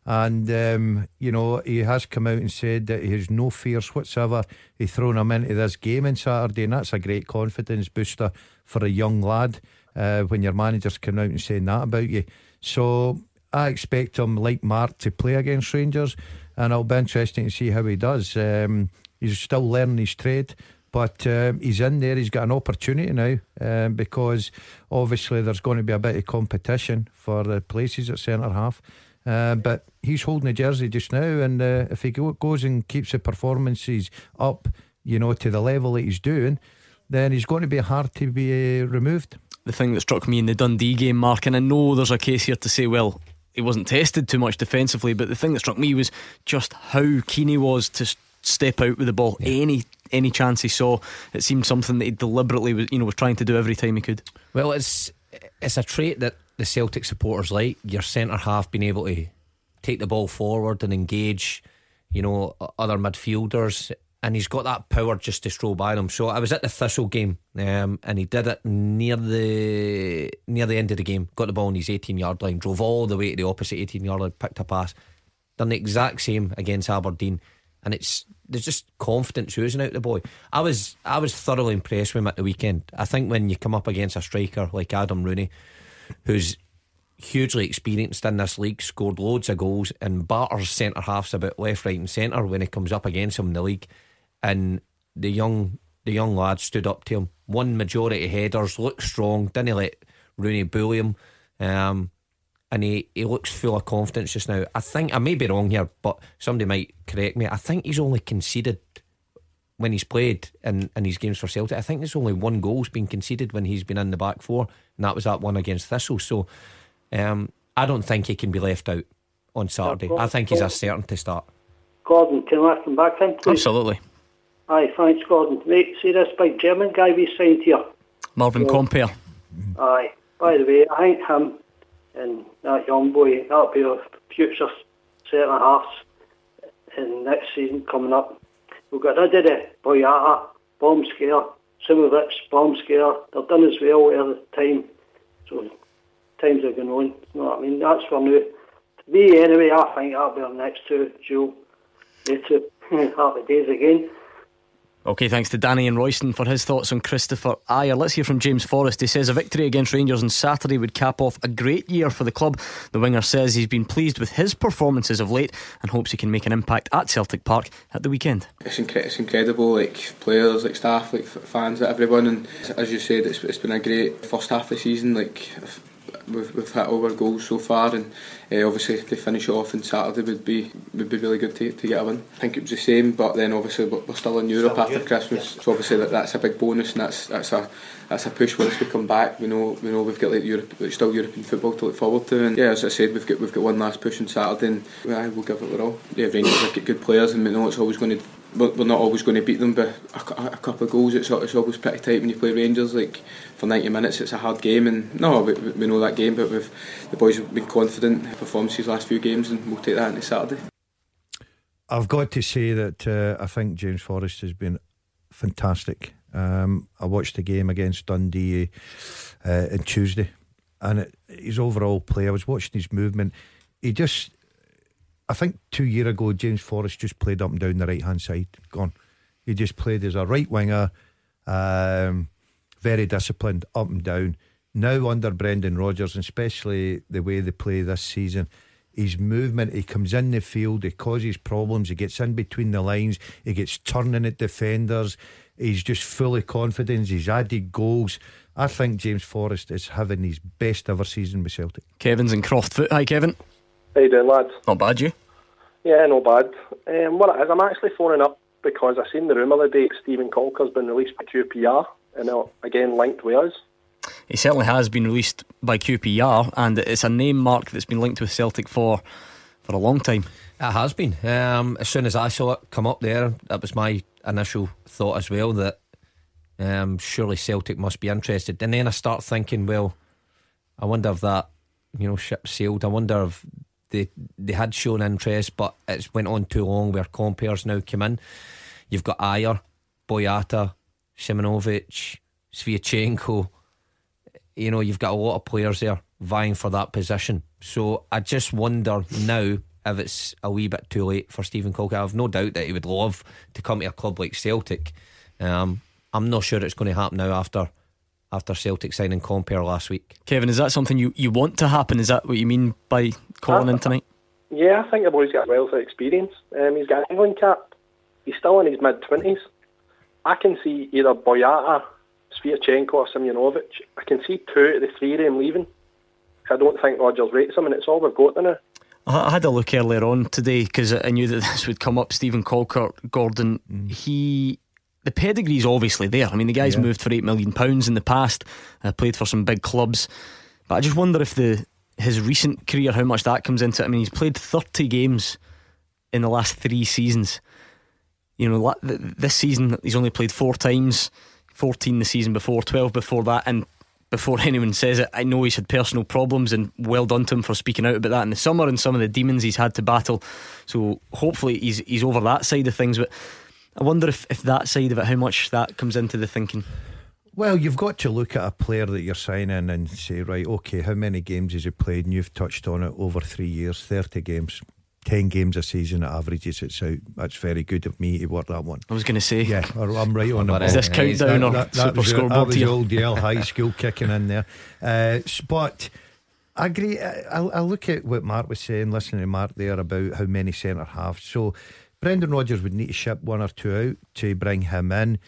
And um, you know he has come out and said that he has no fears whatsoever. He thrown him into this game on Saturday, and that's a great confidence booster for a young lad uh, when your manager's coming out and saying that about you. So I expect him, like Mark, to play against Rangers, and it'll be interesting to see how he does. Um, he's still learning his trade. But um, he's in there. He's got an opportunity now um, because obviously there's going to be a bit of competition for the places at centre half. Uh, but he's holding the jersey just now, and uh, if he go, goes and keeps the performances up, you know, to the level that he's doing, then he's going to be hard to be uh, removed. The thing that struck me in the Dundee game, Mark, and I know there's a case here to say, well, he wasn't tested too much defensively, but the thing that struck me was just how keen he was to step out with the ball any any chance he saw. It seemed something that he deliberately was, you know, was trying to do every time he could. Well, it's it's a trait that the Celtic supporters like. Your centre half being able to take the ball forward and engage, you know, other midfielders, and he's got that power just to stroll by them. So I was at the Thistle game, um, and he did it near the near the end of the game. Got the ball on his 18 yard line, drove all the way to the opposite 18 yard line, picked a pass, done the exact same against Aberdeen. And it's there's just confidence oozing out the boy. I was I was thoroughly impressed with him at the weekend. I think when you come up against a striker like Adam Rooney, who's hugely experienced in this league, scored loads of goals, and batters centre halves about left, right, and centre when he comes up against him in the league. And the young the young lad stood up to him, won majority headers, looked strong, didn't let Rooney bully him. Um, and he, he looks full of confidence just now. I think I may be wrong here, but somebody might correct me. I think he's only conceded when he's played in, in his games for Celtic. I think there's only one goal's been conceded when he's been in the back four, and that was that one against Thistle. So um, I don't think he can be left out on Saturday. I think he's a certain to start. Gordon, can I come back in, please? Absolutely. Aye, thanks, Gordon. Mate, see this big German guy we signed here? Marvin Yeah. Compper. Aye. By the way, I think him and that young boy, that'll be our future centre halves in next season coming up. We've got rid of the Boyata, bomb scare, Simovic, bomb scare. They've done as well at the time. So times are going on. You know what I mean? That's for now. To me, anyway, I think that'll be our next two, Joe. They two. Happy days again. Okay, thanks to Danny and Royston for his thoughts on Kristoffer Ajer. Let's hear from James Forrest. He says a victory against Rangers on Saturday would cap off a great year for the club. The winger says he's been pleased with his performances of late and hopes he can make an impact at Celtic Park at the weekend. It's, incre- it's incredible, like players, like staff, like f- fans, everyone. And as you said, it's, it's been a great first half of the season. Like we've, we've hit all our goals so far, and uh, obviously to finish off on Saturday would be would be really good to, to get a win. I think it was the same, but then obviously we're still in Europe still after good. Christmas, yeah. so obviously that, that's a big bonus, and that's that's a that's a push once we come back. We know we know we've got like Europe, like still European football to look forward to, and yeah, as I said, we've got we've got one last push on Saturday, and yeah, we'll give it our all. Yeah, Rangers have got good players, and we know it's always going to we're not always going to beat them but a, a couple of goals. It's, it's always pretty tight when you play Rangers. Like for 90 minutes, it's a hard game, and no, we, we know that game. But we've the boys have been confident in performances last few games, and we'll take that into Saturday. I've got to say that uh, I think James Forrest has been fantastic. Um, I watched the game against Dundee uh, on Tuesday, and it, his overall play. I was watching his movement. He just I think two year ago, James Forrest just played up and down the right hand side. Gone. He just played as a right winger, um, very disciplined, up and down. Now under Brendan Rodgers, and especially the way they play this season, his movement, he comes in the field, he causes problems, he gets in between the lines, he gets turning at defenders, he's just full of confidence, he's added goals. I think James Forrest is having his best ever season with Celtic. Kevin's in Croftfoot. Hi, Kevin. How you doing, lads? Not bad, you? Yeah, no bad. Um, what it is, I'm actually phoning up because I seen the rumour the day Steven Caulker's been released by QPR and again linked with us. He certainly has been released by QPR, and it's a name mark that's been linked with Celtic for for a long time. It has been. Um, as soon as I saw it come up there, that was my initial thought as well that um, surely Celtic must be interested. And then I start thinking, well, I wonder if that you know ship sailed. I wonder if they they had shown interest, but it's went on too long. Where Compper's now come in, you've got Ajer, Boyata, Simunovic, Sviatchenko. You know, you've got a lot of players there vying for that position. So I just wonder now if it's a wee bit too late for Steven Caulker. I've no doubt that he would love to come to a club like Celtic. Um, I'm not sure it's going to happen now after after Celtic signing Compper last week. Kevin, is that something you, you want to happen? Is that what you mean by calling in tonight? Yeah, I think the boy's got wealth of experience. Um, he's got an England cap. He's still in his mid twenties. I can see either Boyata, Sviatchenko, or Simunovic. I can see two of the three of them leaving. I don't think Rodgers rates them, and it's all we've got now. I had a look earlier on today because I knew that this would come up. Steven Caulker, Gordon, mm. he the pedigree's obviously there. I mean, the guy's yeah. moved for eight million pounds in the past, uh, played for some big clubs, but I just wonder if the his recent career, how much that comes into it. I mean, he's played thirty games in the last three seasons. You know, this season he's only played four times, fourteen the season before, twelve before that, and before anyone says it, I know he's had personal problems, and well done to him for speaking out about that in the summer and some of the demons he's had to battle. So hopefully he's he's over that side of things, but. I wonder if, if that side of it, how much that comes into the thinking. Well, you've got to look at a player that you're signing and say, right, okay, how many games has he played? And you've touched on it over three years, 30 games. 10 games a season at averages it's out that's very good of me to work that one. I was going to say. Yeah I'm right on the is this countdown that, or that, that, super scoreboard that was the old Yale high school kicking in there. Uh, but I agree I, I look at what Mark was saying listening to Mark there about how many centre halves. So Brendan Rodgers would need to ship one or two out to bring him in.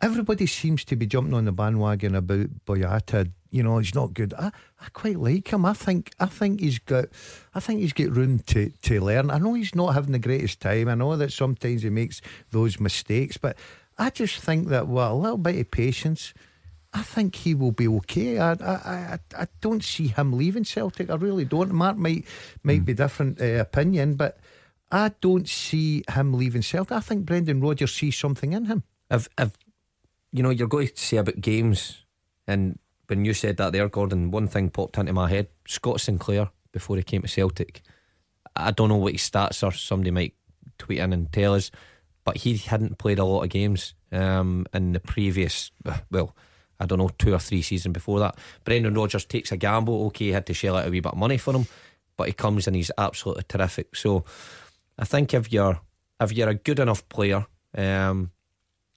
Everybody seems to be jumping on the bandwagon about Boyata. You know, he's not good. I, I quite like him. I think I think he's got I think he's got room to, to learn. I know he's not having the greatest time. I know that sometimes he makes those mistakes, but I just think that well, a little bit of patience. I think he will be okay. I, I, I, I don't see him leaving Celtic. I really don't. Mark might might mm. be different uh, opinion, but I don't see him leaving Celtic. I think Brendan Rodgers sees something in him. If, if you know, you're going to say about games, and when you said that there, Gordon, one thing popped into my head: Scott Sinclair before he came to Celtic. I don't know what his stats are. Somebody might tweet in and tell us, but he hadn't played a lot of games um, in the previous. Well, I don't know, two or three seasons before that. Brendan Rodgers takes a gamble. Okay, he had to shell out a wee bit of money for him, but he comes and he's absolutely terrific. So I think if you're if you're a good enough player um,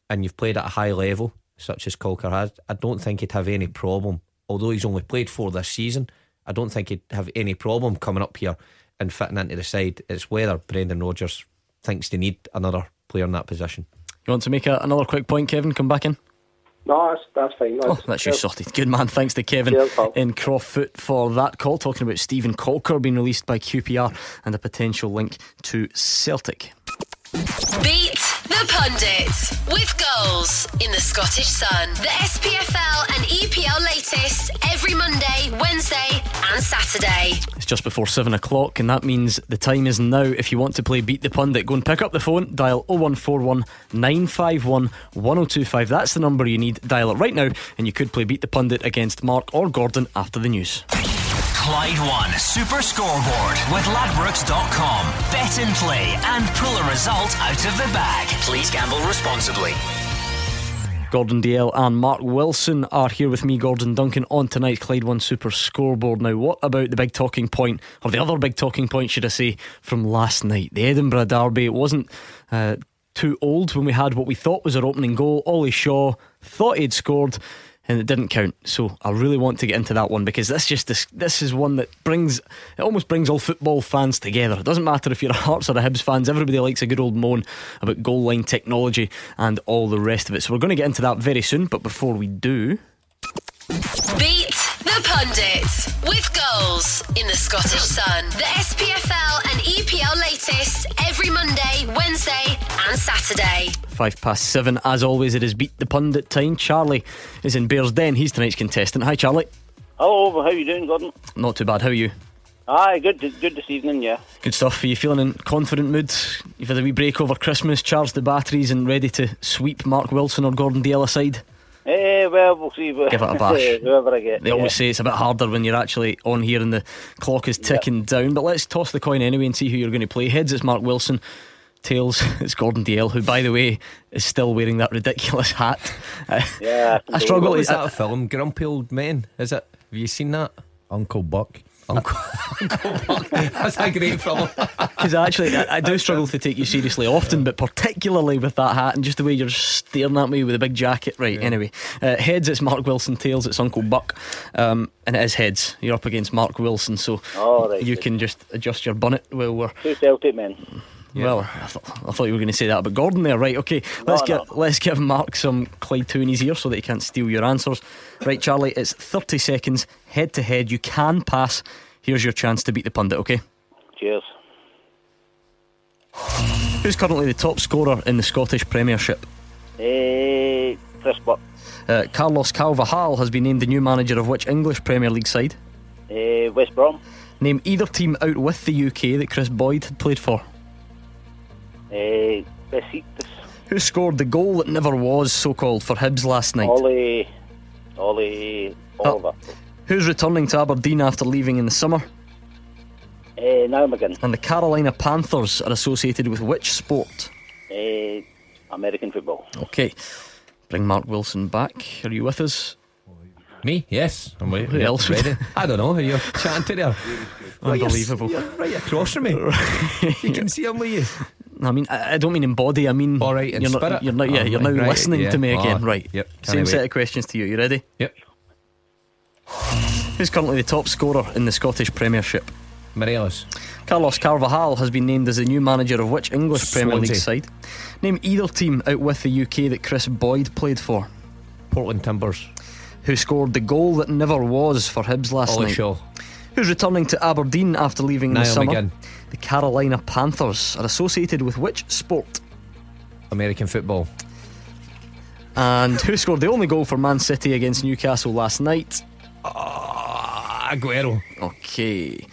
and you've played at a high level, such as Caulker has, I don't think he'd have any problem. Although he's only played four this season, I don't think he'd have any problem coming up here and fitting into the side. It's whether Brendan Rodgers thinks they need another player in that position. You want to make a, another quick point, Kevin? Come back in. No, that's, that's fine. Oh, that's you sorted. Good man. Thanks to Kevin Cheers, pal. in Croftfoot for that call, talking about Steven Caulker being released by QPR and a potential link to Celtic. Beat the pundit with goals in the Scottish Sun. The SPFL and EPL latest every Monday, Wednesday, and Saturday. It's just before seven o'clock, and that means the time is now. If you want to play Beat the Pundit, go and pick up the phone, dial 0141 951 1025. That's the number you need. Dial it right now, and you could play Beat the Pundit against Mark or Gordon after the news. Clyde One Super Scoreboard with Ladbrokes.com. Bet and play and pull a result out of the bag. Please gamble responsibly. Gordon Dalziel and Mark Wilson are here with me, Gordon Duncan, on tonight's Clyde One Super Scoreboard. Now, what about the big talking point, or the other big talking point, should I say, from last night? The Edinburgh Derby. It wasn't uh, too old when we had what we thought was our opening goal. Ollie Shaw thought he'd scored. And it didn't count, so I really want to get into that one because this just this this is one that brings it almost brings all football fans together. It doesn't matter if you're a Hearts or a Hibs fans. Everybody likes a good old moan about goal line technology and all the rest of it. So we're going to get into that very soon. But before we do, Beat the pundit with goals in the Scottish Sun. The SPFL and EPL latest every Monday, Wednesday, and Saturday. five past seven. As always, it is beat the pundit time. Charlie is in Bearsden. He's tonight's contestant. Hi, Charlie. Hello, how you doing, Gordon? Not too bad. How are you? Aye, good, good this evening, yeah. Good stuff. Are you feeling in confident mood? You've had a wee break over Christmas, charged the batteries, and ready to sweep Mark Wilson or Gordon Dalziel aside. Eh, well, we'll see. Give it a bash. Whoever I get. They yeah. always say it's a bit harder when you're actually on here and the clock is ticking down. But let's toss the coin anyway and see who you're going to play. Heads, it's Mark Wilson. Tails, it's Gordon Dalziel, who, by the way, is still wearing that ridiculous hat. Yeah, I struggle. What was I- that film? Grumpy Old Men, is it? Have you seen that? Uncle Buck. Uncle, Uncle Buck. That's a great film. Because actually, I, I do struggle to take you seriously often, but particularly with that hat and just the way you're staring at me with a big jacket. Right, anyway. Uh, heads, it's Mark Wilson. Tails, it's Uncle Buck. Um, and it is heads. You're up against Mark Wilson, so All right, you good. can just adjust your bonnet while we're. Two Celtic men. Well, I, th- I thought you were going to say that, but Gordon there, right? Okay, let's No, get let's give Mark some Clyde in his ear so that he can't steal your answers. Right, Charlie, it's thirty seconds head to head. You can pass. Here's your chance to beat the pundit. Okay. Cheers. Who's currently the top scorer in the Scottish Premiership? Eh, Chris Buck. Uh, Carlos Carvalhal has been named the new manager of which English Premier League side? Eh, West Brom. Name either team out with the UK that Kris Boyd had played for. Eh, Besiktas. Who scored the goal that never was, so called, for Hibs last night? Ollie. Ollie. Oliver. Who's returning to Aberdeen after leaving in the summer? Eh, Niall And the Carolina Panthers are associated with which sport? Eh, American football. Okay. Bring Mark Wilson back. Are you with us? Me? Yes. I'm waiting. Who else ready? I don't know who you're chatting to there. Well, you're- Unbelievable. You're right across from me. you can see him with you. I mean, I, I don't mean in body. I mean, All right, in you're spirit. not. You're not. Yeah, Oh, you're now right, listening yeah. to me Oh, again. Right. yep, Same set of questions to you. You ready? Yep. Who's currently the top scorer in the Scottish Premiership? Morelos. Carlos Carvalhal has been named as the new manager of which English Premier League side? Name either team out with the UK that Kris Boyd played for. Portland Timbers. Who scored the goal that never was for Hibs last Ollie night? Shaw. Who's returning to Aberdeen after leaving in the Niall summer? McGinn. The Carolina Panthers are associated with which sport? American football. And who scored the only goal for Man City against Newcastle last night? Ah, Aguero. Okay.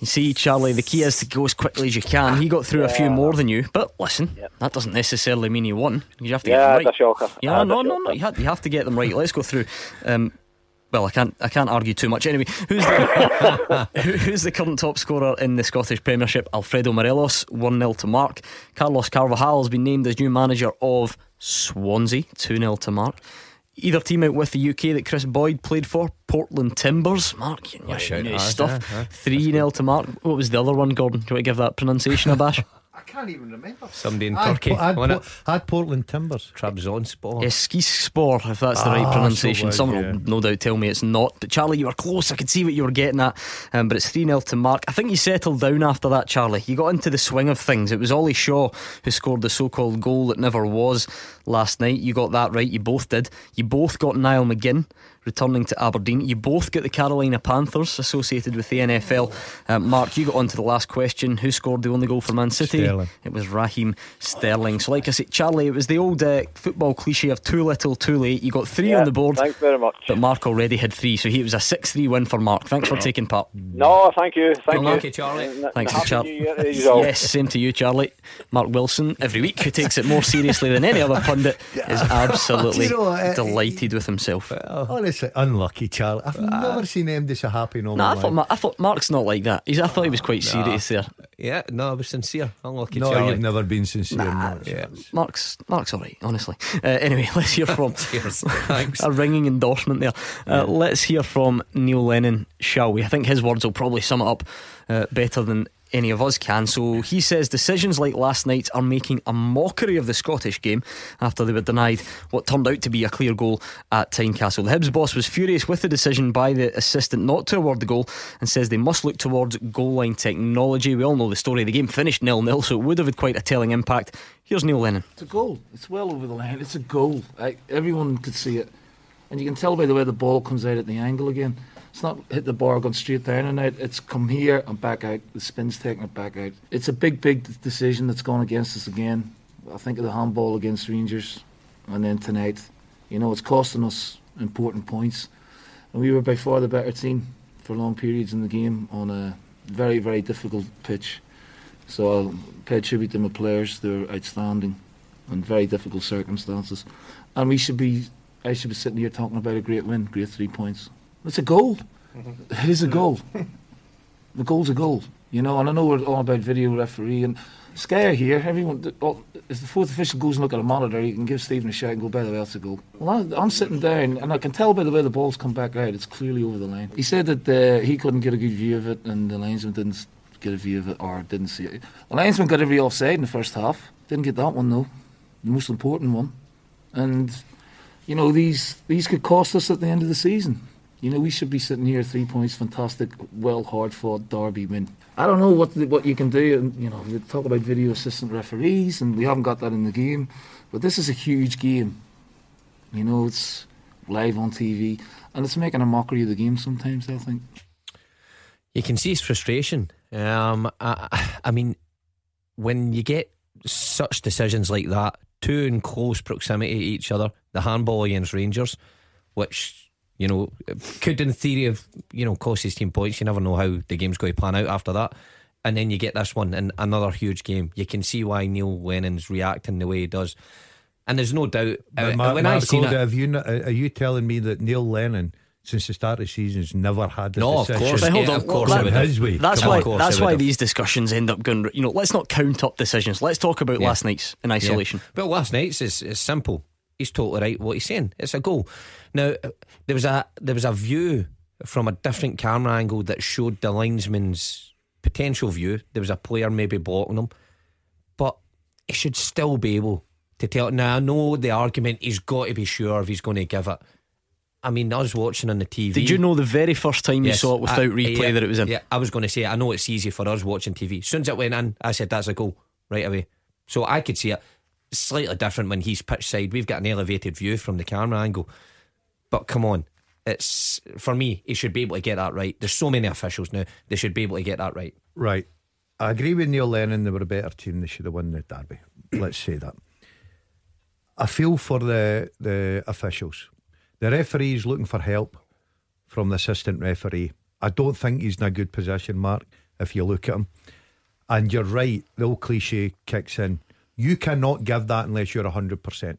You see, Charlie, the key is to go as quickly as you can. He got through a few more than you, but listen, that doesn't necessarily mean he won. You have to get them right. that's a shocker. Yeah, That's a no, no, no. You have, you have to get them right. Let's go through. Um, well, I can't. I can't argue too much. Anyway, who's the who- who's the current top scorer in the Scottish Premiership? Alfredo Morelos, one 0 to Mark. Carlos Carvalhal has been named as new manager of Swansea, two 0 to Mark. Either team out with the UK that Kris Boyd played for, Portland Timbers. Mark, you knew, you Ah, stuff. yeah, yeah. Three 0 to Mark. What was the other one, Gordon? Do you want to give that pronunciation a bash? I can't even remember. Somebody in I'd Turkey. put- I'd wasn't I'd Portland Timbers. Trabzonspor. Eskispor, if that's the right Ah, pronunciation. so Someone yeah. will no doubt tell me it's not. But Charlie, you were close. I could see what you were getting at. Um, but it's 3 0 to Mark. I think you settled down after that, Charlie. You got into the swing of things. It was Ollie Shaw who scored the so called goal that never was last night. You got that right. You both did. You both got Niall McGinn returning to Aberdeen. You both get the Carolina Panthers associated with the NFL. Um, Mark, you got on to the last question. Who scored the only goal for Man City? Sterling. It was Raheem Sterling. So, like I said, Charlie, it was the old uh, football cliche of too little, too late. You got three Yeah, on the board. thanks very much. But Mark already had three, so he it was a 6 3 win for Mark. Thanks for taking part. No, thank you. Thank Good you. luck, Charlie. And Thanks, happy Charlie. To you. Yes, same to you, Charlie. Mark Wilson, every week, who takes it more seriously than any other pundit, is absolutely you know uh, delighted with himself. Honestly, unlucky, Charlie. I've never seen MD so happy in all No, my I thought, life. Mar- I thought Mark's not like that. He's, I thought he was quite Nah. serious there. Yeah, no, I was sincere. Unlucky No, Charlie. you've never been sincere. Nah, no, yeah. Mark's Mark's all right, honestly. Uh, anyway, let's hear from Cheers. Thanks. a ringing endorsement there. Uh, Let's hear from Neil Lennon, shall we? I think his words will probably sum it up uh, better than any of us can. So he says decisions like last night's are making a mockery of the Scottish game after they were denied what turned out to be a clear goal at Tynecastle. The Hibs boss was furious with the decision by the assistant not to award the goal and says they must look towards goal line technology. We all know the story. The game finished nil nil, so it would have had quite a telling impact. Here's Neil Lennon. It's a goal. It's well over the line. It's a goal. I, everyone could see it. And you can tell by the way the ball comes out at the angle again. It's not hit the bar, gone straight down and out. It's come here and back out. The spin's taking it back out. It's a big, big decision that's gone against us again. I think of the handball against Rangers and then tonight. You know, it's costing us important points. And we were by far the better team for long periods in the game on a very, very difficult pitch. So I'll pay tribute to my players. They're outstanding in very difficult circumstances. And we should be, I should be sitting here talking about a great win, great three points. It's a goal. It is a goal. the goal's a goal, you know. And I know we're all about video referee and Scare here. Everyone, oh, if the fourth official goes and look at a monitor, you can give Stephen a shout and go, by the way, that's a goal. Well, I, I'm sitting down and I can tell by the way the ball's come back out, it's clearly over the line. He said that uh, he couldn't get a good view of it and the linesman didn't get a view of it or didn't see it. The linesman got every offside in the first half. Didn't get that one though, the most important one. And you know these these could cost us at the end of the season. You know we should be sitting here three points, fantastic, well hard fought derby win. I don't know what what you can do. And you know we talk about video assistant referees, and we haven't got that in the game. But this is a huge game. You know it's live on TV, and it's making a mockery of the game sometimes. I think. You can see his frustration. Um, I, I mean, when you get such decisions like that, two in close proximity to each other, the handball against Rangers, which you know could, in theory, have you know cost his team points. You never know how the game's going to pan out after that. And then you get this one and another huge game. You can see why Neil Lennon's reacting the way he does. And there's no doubt. But uh, Mar- when I Marco, seen it, have you, not- are you telling me that Neil Lennon, since the start of the season, has never had a No, of course, But hold yeah, on, of course that- I would have. his way. That's Come why. on. That's why these discussions end up going. You know, let's not count up decisions. Let's talk about Yeah. last night's in isolation. Yeah. But last night's is, is simple. He's totally right what he's saying. It's a goal. Now there was a there was a view from a different camera angle that showed the linesman's potential view. There was a player maybe blocking him, but he should still be able to tell. Now I know the argument. He's got to be sure if he's going to give it. I mean, I was watching on the TV. Did you know the very first time you saw it without I- replay yeah, that it was in? Yeah, I was going to say, I know it's easy for us watching TV. As soon as it went in, I said, that's a goal right away. So I could see it. Slightly different when he's pitch side. We've got an elevated view from the camera angle. But come on. It's for me, he should be able to get that right. There's so many officials now, they should be able to get that right. Right. I agree with Neil Lennon. They were a better team. They should have won the derby. Let's say that. I feel for the the officials. The referee is looking for help from the assistant referee. I don't think he's in a good position, Mark, if you look at him. And you're right, the old cliche kicks in. You cannot give that unless you're 100%.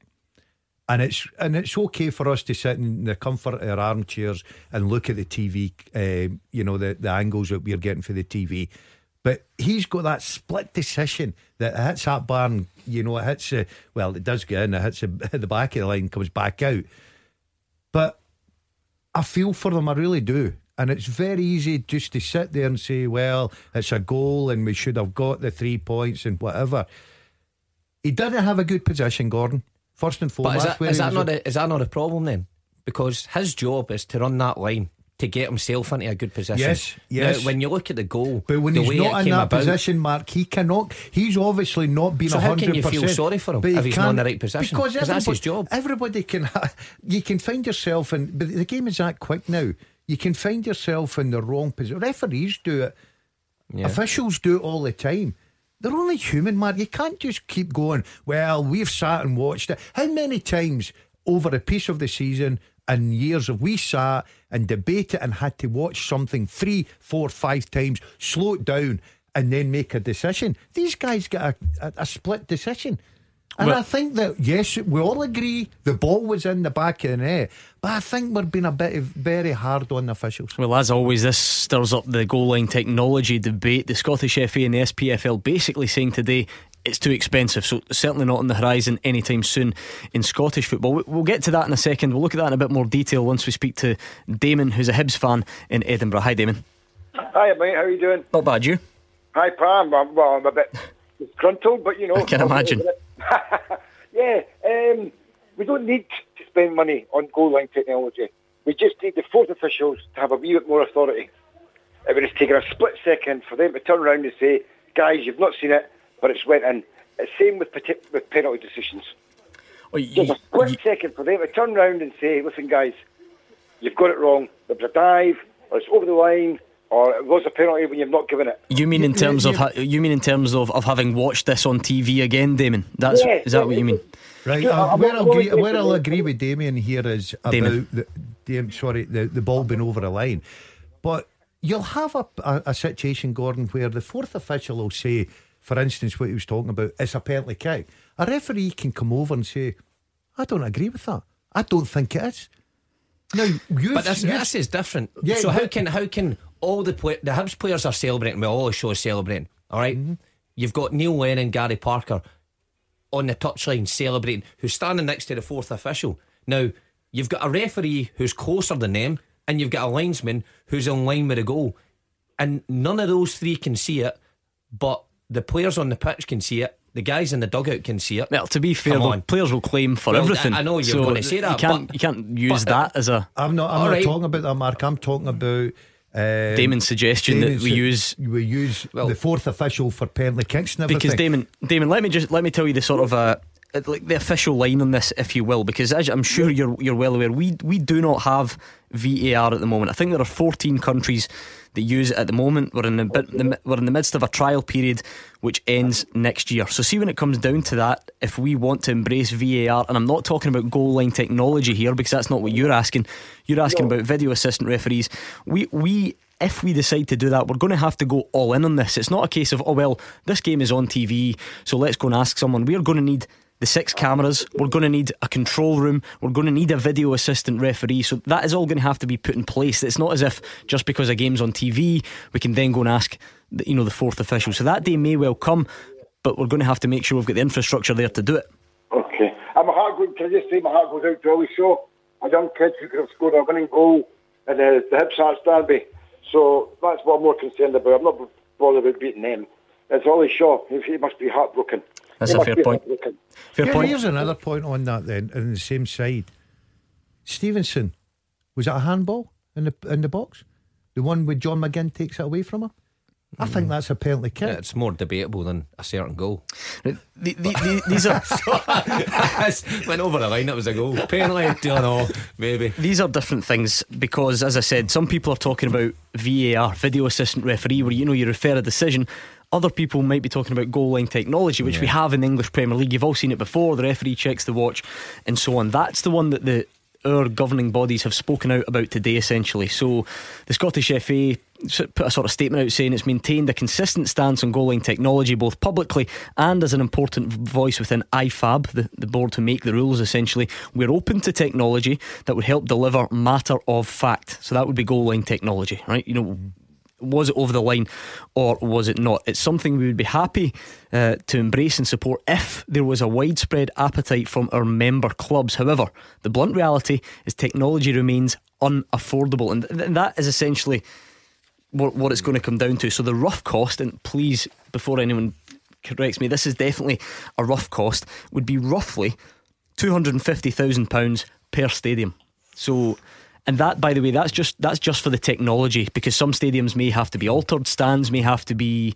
And it's and it's okay for us to sit in the comfort of our armchairs and look at the TV, uh, you know, the, the angles that we're getting for the TV. But he's got that split decision that hits that barn, you know, it hits, well, it does get in, it hits the, the back of the line, comes back out. But I feel for them, I really do. And it's very easy just to sit there and say, well, it's a goal and we should have got the three points and whatever. He didn't have a good position, Gordon. First and But foremost. is that, where is that not a, is that not a problem then? Because his job is to run that line to get himself into a good position. Yes, Now, yes. when you look at the goal, But when he's not in that about, position, Mark, he cannot. He's obviously not been. So how can 100%, you feel sorry for him but if he's not in the right position? Because that's his job. Everybody can. Ha- you can find yourself in. But the game is that quick now. You can find yourself in the wrong position. Referees do it. Yeah. Officials do it all the time. They're only human, Mark. You can't just keep going. Well, we've sat and watched it. How many times over a piece of the season and years have we sat and debated and had to watch something three, four, five times, slow it down, and then make a decision? These guys get a, a, a split decision. And Well- I think that yes, we all agree the ball was in the back of the net, but I think we're being a bit of- very hard on the officials. Well, as always, this stirs up the goal line technology debate. The Scottish FA and the SPFL basically saying today it's too expensive, so certainly not on the horizon anytime soon in Scottish football. We- We'll get to that in a second. We'll look at that in a bit more detail once we speak to Damon, who's a Hibs fan in Edinburgh. Hi, Damon. Hi, mate. How are you doing? Not bad, you? Hi, Pam. Well, I'm a bit disgruntled, but you know. I can imagine. yeah, um, we don't need to spend money on goal line technology. We just need the fourth officials to have a wee bit more authority. It would have taken a split second for them to turn around and say, "Guys, you've not seen it, but it's went in." It's same with with penalty decisions. Just a split second for them to turn around and say, "Listen, guys, you've got it wrong. There was a dive, or it's over the line, or it was a penalty when you've not given it." You mean in terms of ha- you mean in terms of, of having watched this on TV again, Damon? That's Yeah, is that what you mean? Right. Yeah, uh, I'm where, I'll agree, where I'll agree with Damien here is about Damon. the, Dam- sorry, the, the ball being over the line. But you'll have a, a, a situation, Gordon, where the fourth official will say, for instance, what he was talking about, it's a penalty kick. A referee can come over and say, I don't agree with that. I don't think it is. Now, you But this, this is different. Yeah, so how can how can all the play, the Hibs players are celebrating? Well, all the show is celebrating. All right? Mm-hmm. You've got Neil Lennon, Garry Parker on the touchline celebrating, who's standing next to the fourth official. Now you've got a referee who's closer than them, and you've got a linesman who's in line with the goal, and none of those three can see it, but the players on the pitch can see it. The guys in the dugout can see it. Well, to be fair, Come though, players will claim for Well, everything. I- I know you're So gonna say that, You can't, but- you can't use but, that as a. I'm not. I'm not right. talking about that, Mark. I'm talking about uh, Damon's suggestion that we su- use- we use the fourth official for penalty kicks and everything. because Damon, Damon, let me just let me tell you the sort of uh, uh, like the official line on this, if you will, because as I'm sure you're you're well aware, we we do not have VAR at the moment. I think there are 14 countries that use it at the moment. We're in the, bit- the we're in the midst of a trial period which ends next year. So see when it comes down to that, if we want to embrace VAR, and I'm not talking about goal line technology here because that's not what you're asking. You're asking about video assistant referees. We we if we decide to do that, we're going to have to go all in on this. It's not a case of, oh, well, this game is on TV, so let's go and ask someone. We're going to need the six cameras, we're going to need a control room, we're going to need a video assistant referee. So that is all going to have to be put in place. It's not as if just because a game's on TV, we can then go and ask, the, you know, the fourth official. So that day may well come, but we're going to have to make sure we've got the infrastructure there to do it. Okay. And my heart goes, can I just say my heart goes out to Ollie Shaw, a young kid who could have scored a winning goal in the, the Hibs Hearts derby. So that's what I'm more concerned about. I'm not bothered about beating them. It's Ollie Shaw. He must be heartbroken. That's He a fair point. heartbroken. Fair Here- point. Here's another point on that then, on the same side. Stevenson, was it a handball in the in the box? The one where John McGinn takes it away from him? I think mm. that's a penalty kick. Yeah, it's more debatable than a certain goal. The- the- the- these are went over the line. It was a goal. Penalty. Don't know. Maybe. These are different things because, as I said, some people are talking about VAR, video assistant referee, where you know you refer a decision. Other people might be talking about goal line technology, which we have in the English Premier League. You've all seen it before. The referee checks the watch and so on. That's the one that the our governing bodies have spoken out about today, essentially. So, the Scottish FA put a sort of statement out saying it's maintained a consistent stance on goal line technology, both publicly and as an important voice within IFAB, the, the board to make the rules. Essentially, we're open to technology that would help deliver matter of fact. So that would be goal line technology, right? You know. Was it over the line or was it not? It's something we would be happy uh, to embrace and support if there was a widespread appetite from our member clubs. However, the blunt reality is technology remains unaffordable, and, th- that is essentially what, what it's going to come down to. So the rough cost, and please, before anyone corrects me, this is definitely a rough cost, would be roughly £250,000 per stadium. So and that by the way that's just that's just for the technology because some stadiums may have to be altered stands may have to be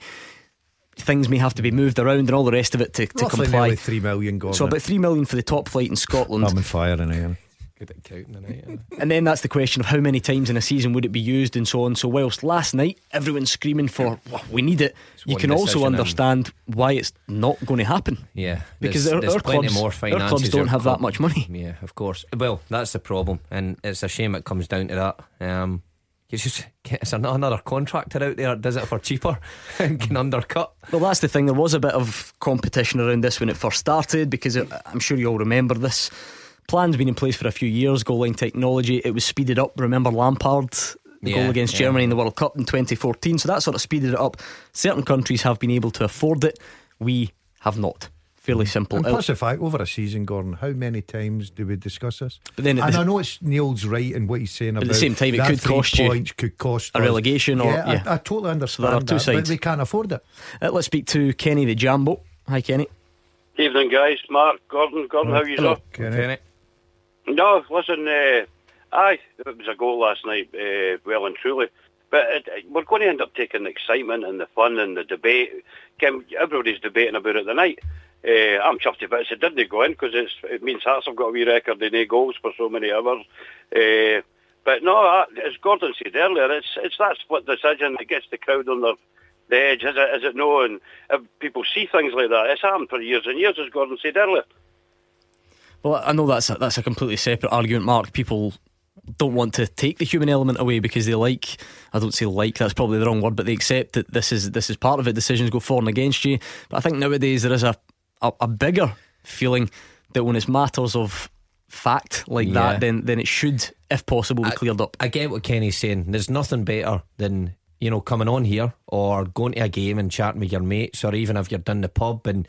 things may have to be moved around and all the rest of it to, to comply three million gone. so about 3 million for the top flight in Scotland I'm on fire in here. Good at counting tonight. and then that's the question of how many times in a season would it be used and so on. So, whilst last night everyone's screaming for "Well, we need it, you can also understand why it's not going to happen. Yeah, because there's, our, there's our clubs, more our finances. clubs don't have club- that much money. Yeah, of course. Well, that's the problem, and it's a shame it comes down to that. Um, you just it's not another contractor out there that does it for cheaper and can undercut. Well, that's the thing. There was a bit of competition around this when it first started because it, I'm sure you all remember this. Plan's been in place for a few years. Goal line technology. It was speeded up. Remember Lampard, the Yeah, goal against yeah. Germany in the World Cup in 2014. So that sort of speeded it up. Certain countries have been able to afford it. We have not. Fairly simple. And plus the fact, over a season, Gordon, how many times do we discuss this? But then and the- I know it's Neil's right in what he's saying about at the same time, it that could three cost you could cost a relegation or- yeah, yeah. I, I totally understand there are two that, but sides. they can't afford it. Uh, let's speak to Kenny the Jambo. Hi, Kenny. Evening, guys. Mark, Gordon, Gordon, how are you Hello, sir? Kenny. No, listen, uh, aye, it was a goal last night, uh, well and truly. But it, it- we're going to end up taking the excitement and the fun and the debate. Kim, everybody's debating about it tonight. Uh, I'm chuffed if it didn't go in because it means Hearts have got a wee record in eight goals for so many hours. Uh, but no, as Gordon said earlier, it's it's that split decision that gets the crowd on their the edge, is it, is it no? And if people see things like that, it's happened for years and years, as Gordon said earlier. Well, I know that's a, that's a completely separate argument, Mark. People don't want to take the human element away because they like I don't say like that's probably the wrong word, but they accept that this is this is part of it. Decisions go for and against you. But I think nowadays there is a a, a bigger feeling that when it's matters of fact like Yeah. that, then then it should, if possible, be cleared up. I get what Kenny's saying. There's nothing better than you know coming on here or going to a game and chatting with your mates, or even if you're down the pub and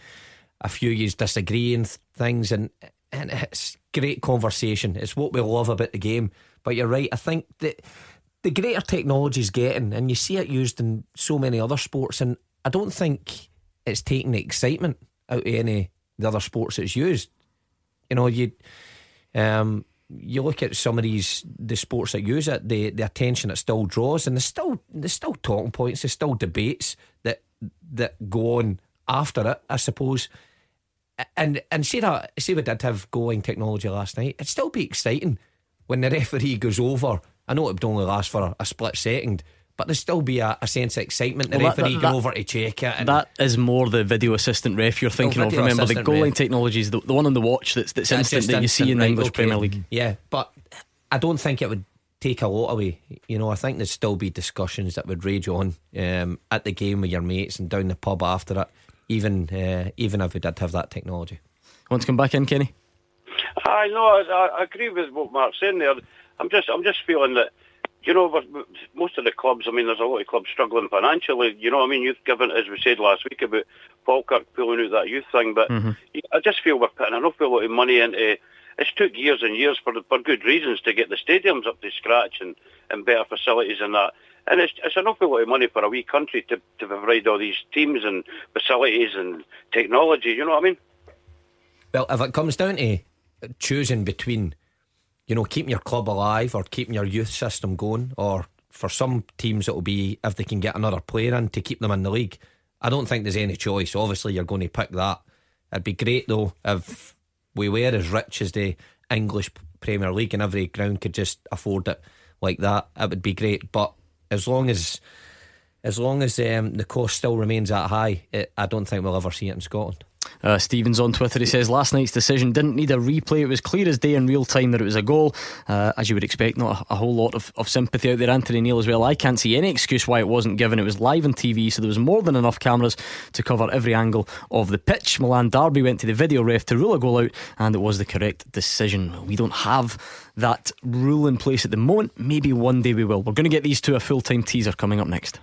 a few of years disagreeing th- things, and and it's great conversation. It's what we love about the game. But you're right. I think that the greater technology is getting, and you see it used in so many other sports, and I don't think it's taking the excitement out of any the other sports it's used. You know, you um, you look at some of these the sports that use it, the the attention it still draws, and there's still there's still talking points, there's still debates that that go on after it, I suppose. And and say that say we did have going technology last night, it'd still be exciting when the referee goes over. I know it would only last for a split second, but there'd still be a, a sense of excitement. The Well, that- referee that- going that- over to check it. And That is more the video assistant ref you're thinking of. Remember, the assistant goal line ref. technology is the, the one on the watch that's that's That's instant that you see in the right, English okay. Premier League. Yeah, but I don't think it would take a lot away. You know, I think there'd still be discussions that would rage on um, at the game with your mates and down the pub after it, even uh, even if we did have that technology. Want to come back in, Kenny? I know. I, I agree with what Mark's saying there. I'm just, I'm just feeling that, you know, with- with most of the clubs. I mean, there's a lot of clubs struggling financially. You know, what I mean, you've given, as we said last week about Falkirk pulling out that youth thing, but I just feel we're putting an awful lot of money into. It's took years and years for for good reasons to get the stadiums up to scratch and, and better facilities and that. And it's it's an awful lot of money for a wee country to, to provide all these teams and facilities and technology. You know what I mean? Well, if it comes down to choosing between, you know, keeping your club alive or keeping your youth system going, or for some teams it'll be if they can get another player in to keep them in the league. I don't think there's any choice. Obviously, you're going to pick that. It'd be great though if we were as rich as the English Premier League and every ground could just afford it like that. It would be great. But as long as as long as um, the cost still remains that high, it, I don't think we'll ever see it in Scotland. Uh, Stevens on Twitter, he says, Last night's decision didn't need a replay. It was clear as day in real time that it was a goal. Uh, as you would expect, not a, a whole lot of, of sympathy out there. Anthony Neil as well. I can't see any excuse why it wasn't given. It was live on TV, so there was more than enough cameras to cover every angle of the pitch. Milan Derby went to the video ref to rule a goal out, and it was the correct decision. We don't have that rule in place at the moment. Maybe one day we will. We're going to get these to a full time teaser coming up next.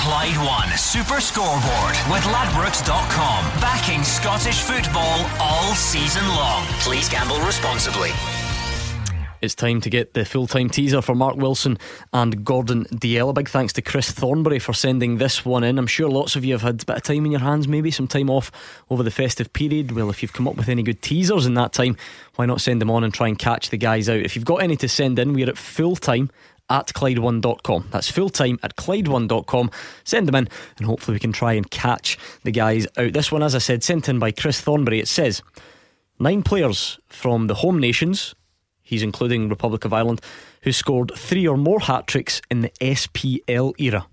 Clyde One Super Scoreboard with Ladbrokes.com. Backing Scottish football all season long. Please gamble responsibly. It's time to get the full time teaser for Mark Wilson and Gordon Dalziel. A big thanks to Chris Thornbury for sending this one in. I'm sure lots of you have had a bit of time in your hands, maybe some time off over the festive period. Well, if you've come up with any good teasers in that time, why not send them on and try and catch the guys out? If you've got any to send in, we're at full time at Clyde1.com. That's full time at Clyde1.com. Send them in and hopefully we can try and catch the guys out. This one, as I said, sent in by Chris Thornbury. It says nine players from the home nations he's including Republic of Ireland, who scored three or more hat tricks in the SPL era.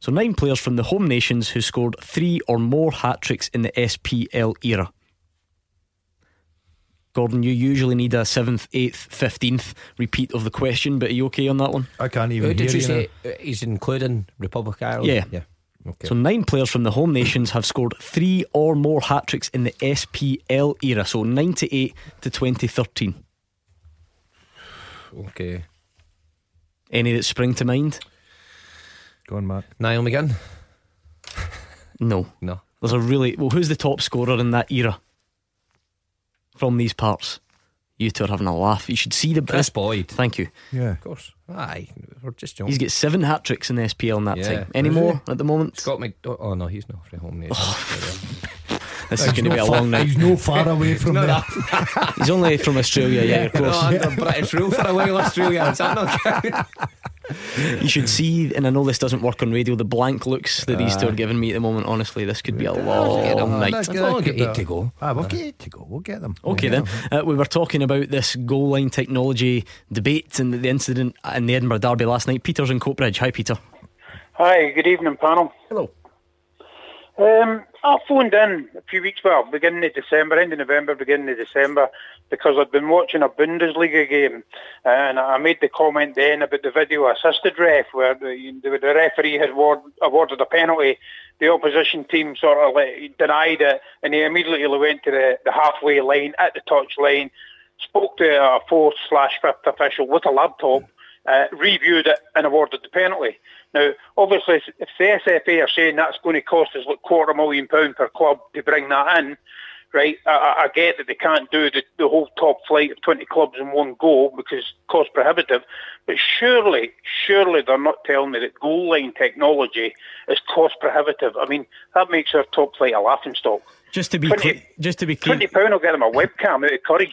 So, nine players from the home nations who scored three or more hat tricks in the SPL era. Gordon, you usually need a seventh, eighth, fifteenth repeat of the question, but are you okay on that one? I can't even. Who did hear you you say? uh, He's including Republic of Ireland. Yeah. yeah. Okay. So nine players from the home nations have scored three or more hat tricks in the SPL era, so 98 to 2013. okay. Any that spring to mind? Go on, Mark. Niall McGinn. No. No. There's a really well. Who's the top scorer in that era from these parts? You two are having a laugh. You should see the Kris Boyd. Thank you. Yeah. Of course. Aye. We're just young. He's got seven hat tricks in the SPL in that Yeah. time. Any Is more at the moment? Scott Mc. Oh, oh no, he's not from home. Nation. Oh. This is going to no be a far- long night. He's no far away from No, there. He's only from Australia, yeah, of course. No, under British rule for a while, Australia. Is that not You should see, and I know this doesn't work on radio, the blank looks that these two are giving me at the moment. Honestly, this could be a long night. Let's I've only got eight to go. Ah, we'll get eight to go. We'll get them. Okay, We'll then. them. Uh, we were talking about this goal line technology debate and the incident in the Edinburgh Derby last night. Peter's in Coatbridge. Hi, Peter. Hi, good evening, panel. Hello. Um, I phoned in a few weeks, well, beginning of December, end of November, beginning of December, because I'd been watching a Bundesliga game, and I made the comment then about the video assisted ref, where the, the, referee had award, awarded a penalty. The opposition team sort of like, denied it, and he immediately went to the, the halfway line at the touch line, spoke to a fourth slash fifth official with a laptop, uh, reviewed it, and awarded the penalty. Now, obviously, if the SFA are saying that's going to cost us like quarter million pound per club to bring that in, right? I, I get that they can't do the, the whole top flight of 20 clubs in one go because cost prohibitive. But surely, surely they're not telling me that goal line technology is cost prohibitive. I mean, that makes our top flight a laughing stock. Just to be 20 clear, just to be clear, Twenty pound will get them a webcam out of Curry's.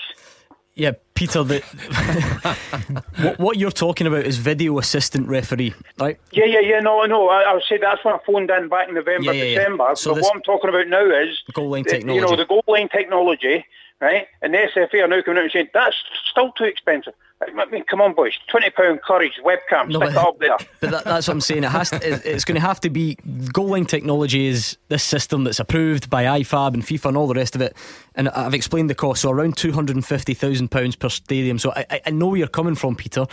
Yeah, Peter. The what, what you're talking about is video assistant referee, right? Yeah, yeah, yeah. No, no. I, I say that's when I phoned in back in November, Yeah, yeah, yeah. December. So but what I'm talking about now is Goal line the- You know, the goal line technology, right? And the SFA are now coming out and saying that's still too expensive. I mean, come on, boys. Twenty pound Currys webcam. No, stick but- up there. But that, that's what I'm saying. It has. To, it- it's going to have to be goal line technology is this system that's approved by IFAB and FIFA and all the rest of it. And I've explained the cost. So around two hundred and fifty thousand pounds per stadium. So I, I- I know where you're coming from, Peter.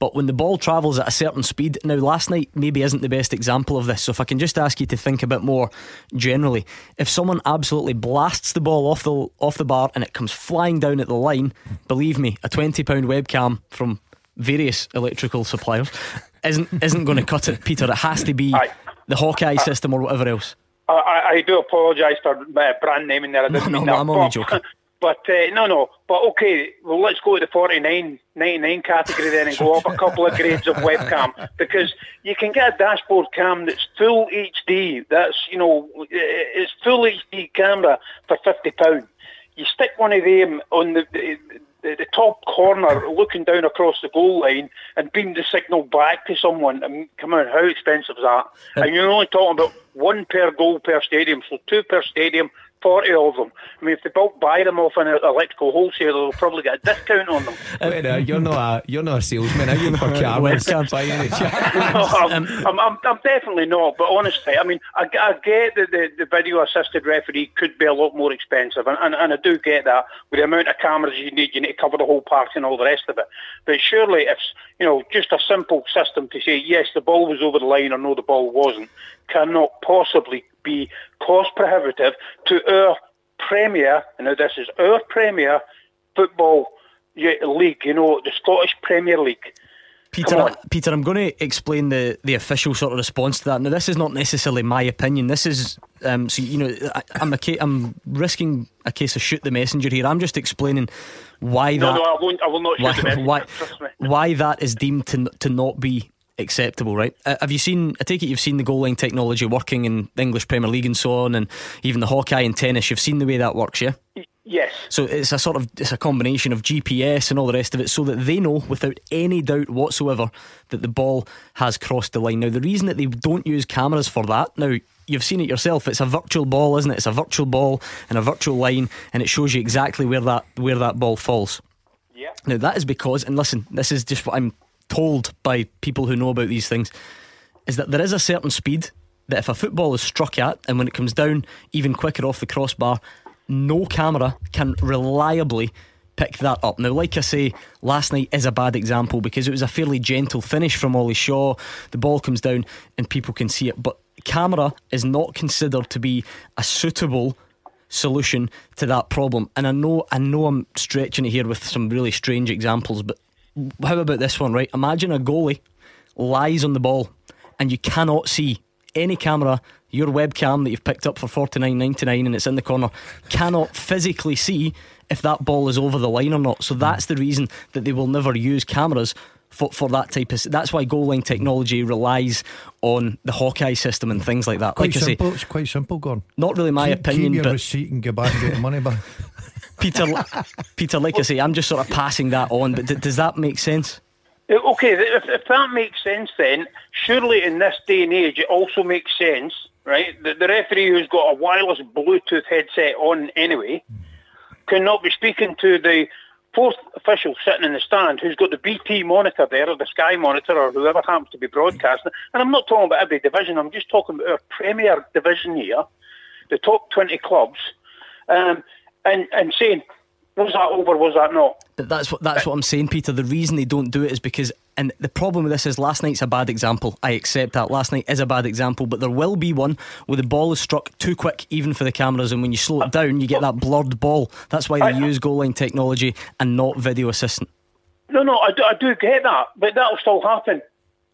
But when the ball travels at a certain speed, now last night maybe isn't the best example of this. So if I can just ask you to think a bit more generally, if someone absolutely blasts the ball off the off the bar and it comes flying down at the line, believe me, a twenty pound webcam from various electrical suppliers isn't isn't going to cut it, Peter. It has to be the Hawkeye system or whatever else. I, I, I do apologise for uh, brand naming there. I didn't No, no, that. I'm only joking. But uh, no, no. But okay, well, let's go to the 49, 99 category then and go up a couple of grades of webcam because you can get a dashboard cam that's full HD. That's you know, it's full HD camera for fifty pound. You stick one of them on the, the the top corner, looking down across the goal line, and beam the signal back to someone. I mean, come on, how expensive is that? And you're only talking about one per goal per stadium, so two per stadium 40 of them. I mean, if they bulk buy them off an electrical wholesaler, they'll probably get a discount on them. Wait, you're not a you're not a salesman, are you? For cameras, by any chance? no, I'm, I'm, I'm, I'm definitely not. But honestly, I mean, I, I get that the, the video assisted referee could be a lot more expensive, and, and, and I do get that with the amount of cameras you need, you need to cover the whole park and all the rest of it. But surely, if you know, just a simple system to say yes, the ball was over the line or no, the ball wasn't, cannot possibly be cost prohibitive to our Premier, and now this is our Premier football league, you know, the Scottish Premier League. Peter, Peter, I'm going to explain the, the official sort of response to that. Now, this is not necessarily my opinion. This is, um, so you know, I, I'm a ca- I'm risking a case of shoot the messenger here. I'm just explaining why no, that. No, I won't. I will not shoot why. Why, why that is deemed to to not be acceptable, right? Uh, have you seen? I take it you've seen the goal line technology working in the English Premier League and so on, and even the Hawkeye and tennis. You've seen the way that works, yeah. Yes. So it's a sort of it's a combination of GPS and all the rest of it, so that they know without any doubt whatsoever that the ball has crossed the line. Now, the reason that they don't use cameras for that now. You've seen it yourself. It's a virtual ball, isn't it? It's a virtual ball and a virtual line, and it shows you exactly where that where that ball falls. Yeah. Now that is because, and listen, this is just what I'm told by people who know about these things, is that there is a certain speed that if a football is struck at, and when it comes down even quicker off the crossbar, no camera can reliably pick that up. Now, like I say, last night is a bad example because it was a fairly gentle finish from Oli Shaw. The ball comes down and people can see it, but camera is not considered to be a suitable solution to that problem. And I know, I know, I'm stretching it here with some really strange examples, but how about this one? Right, imagine a goalie lies on the ball and you cannot see any camera your webcam that you've picked up for forty nine ninety nine and it's in the corner cannot physically see if that ball is over the line or not. So hmm. that's the reason that they will never use cameras for, for that type of. That's why goal line technology relies on the Hawkeye system and things like that. Quite like simple. Say, it's quite simple, Gordon. not really my keep, opinion, keep your but receipt and get back and get the money back. Peter, Peter, like I say, I'm just sort of passing that on. But d- does that make sense? Uh, Okay, if, if that makes sense, then surely in this day and age, it also makes sense, right? That the referee who's got a wireless Bluetooth headset on anyway cannot be speaking to the fourth official sitting in the stand who's got the BT monitor there or the Sky monitor or whoever happens to be broadcasting. And I'm not talking about every division. I'm just talking about our Premier division here, the top 20 clubs, um, and and saying was that over, was that not? But that's what that's what I'm saying, Peter. The reason they don't do it is because, and the problem with this is last night's a bad example. I accept that last night is a bad example, but there will be one where the ball is struck too quick, even for the cameras, and when you slow it down, you get that blurred ball. That's why they use goal line technology and not video assistant. No, no, I do, I do get that, but that'll still happen.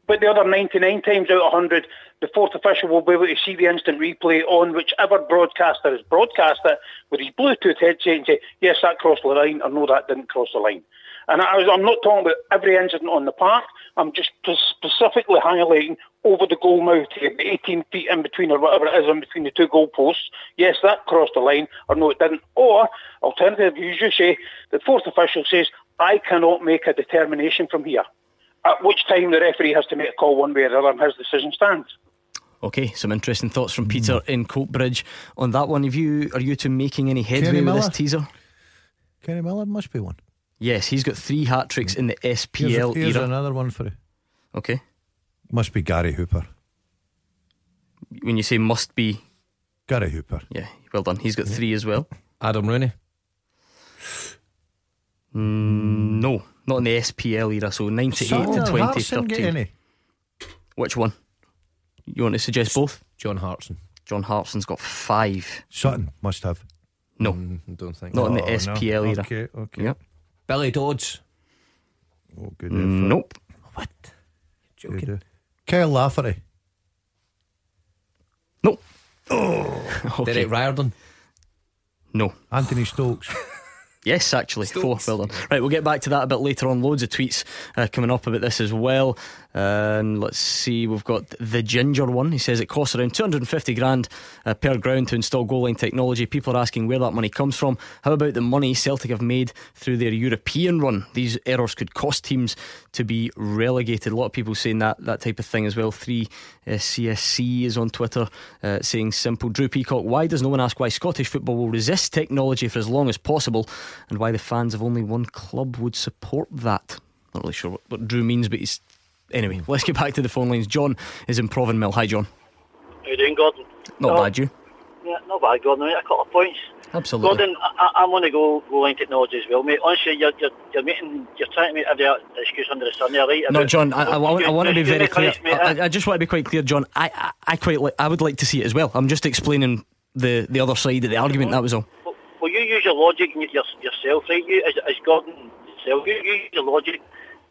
But the other 99 times out of 100, the fourth official will be able to see the instant replay on whichever broadcaster has broadcast it with his Bluetooth headset and say, yes, that crossed the line, or no, that didn't cross the line. And I I'm not talking about every incident on the park. I'm just specifically highlighting over the goal mouth here, 18 feet in between or whatever it is in between the two goal posts. Yes, that crossed the line, or no, it didn't. Or, alternatively, you just say, the fourth official says, I cannot make a determination from here. At which time the referee has to make a call one way or the other and his decision stands. Okay, some interesting thoughts from Peter in Coatbridge on that one. Have you are you two making any headway Kenny with this Miller? teaser? Kenny Miller must be one. Yes, he's got three hat tricks in the Here's, SPL here's era. another one for you. Okay, Must be Gary Hooper. when you say must be, Gary Hooper. yeah, well done. He's got three as well. Adam Rooney. Mm, no, not in the SPL era. So ninety-eight Son, to did twenty Hartson get any? Which one? You want to suggest both? John Hartson. John Hartson's got five. Sutton must have. No, Mm, don't think. not in the Oh, no. SPL era. Okay, okay. Yep. Billy Dodds. Oh, good Mm, Nope. Good, uh, Kyle Lafferty. Nope. Oh, Okay. Derek Riordan. No. Anthony Stokes. Yes, actually, four. Well done. Right, we'll get back to that a bit later on. Loads of tweets uh, coming up about this as well. And let's see, we've got the ginger one. He says it costs around 250 grand uh, per ground to install goal line technology. People are asking where that money comes from. How about the money Celtic have made through their European run? These errors could cost teams to be relegated. A lot of people saying that that type of thing as well. Three uh, CSC is on Twitter uh, saying simple. Drew Peacock, why does no one ask why Scottish football will resist technology for as long as possible and why the fans of only one club would support that? Not really sure what, what Drew means, but he's Anyway, let's get back to the phone lines. John is in Provanmill. Hi, John. How you doing, Gordon? Not No. bad, you. Yeah, not bad, Gordon. A couple of points. Absolutely. Gordon, I, I'm going to go, go line technology as well, mate. Honestly, you're, you're, you're making, you're trying to make every excuse under the sun there, right? No, John. I, I, want, I want to be very clear. mate, I, I just want to be quite clear, John. I, I, I quite like. I would like to see it as well. I'm just explaining the the other side of the argument. That was all. Well, you use your logic yourself, right? You, as, as Gordon himself, you, you use your logic.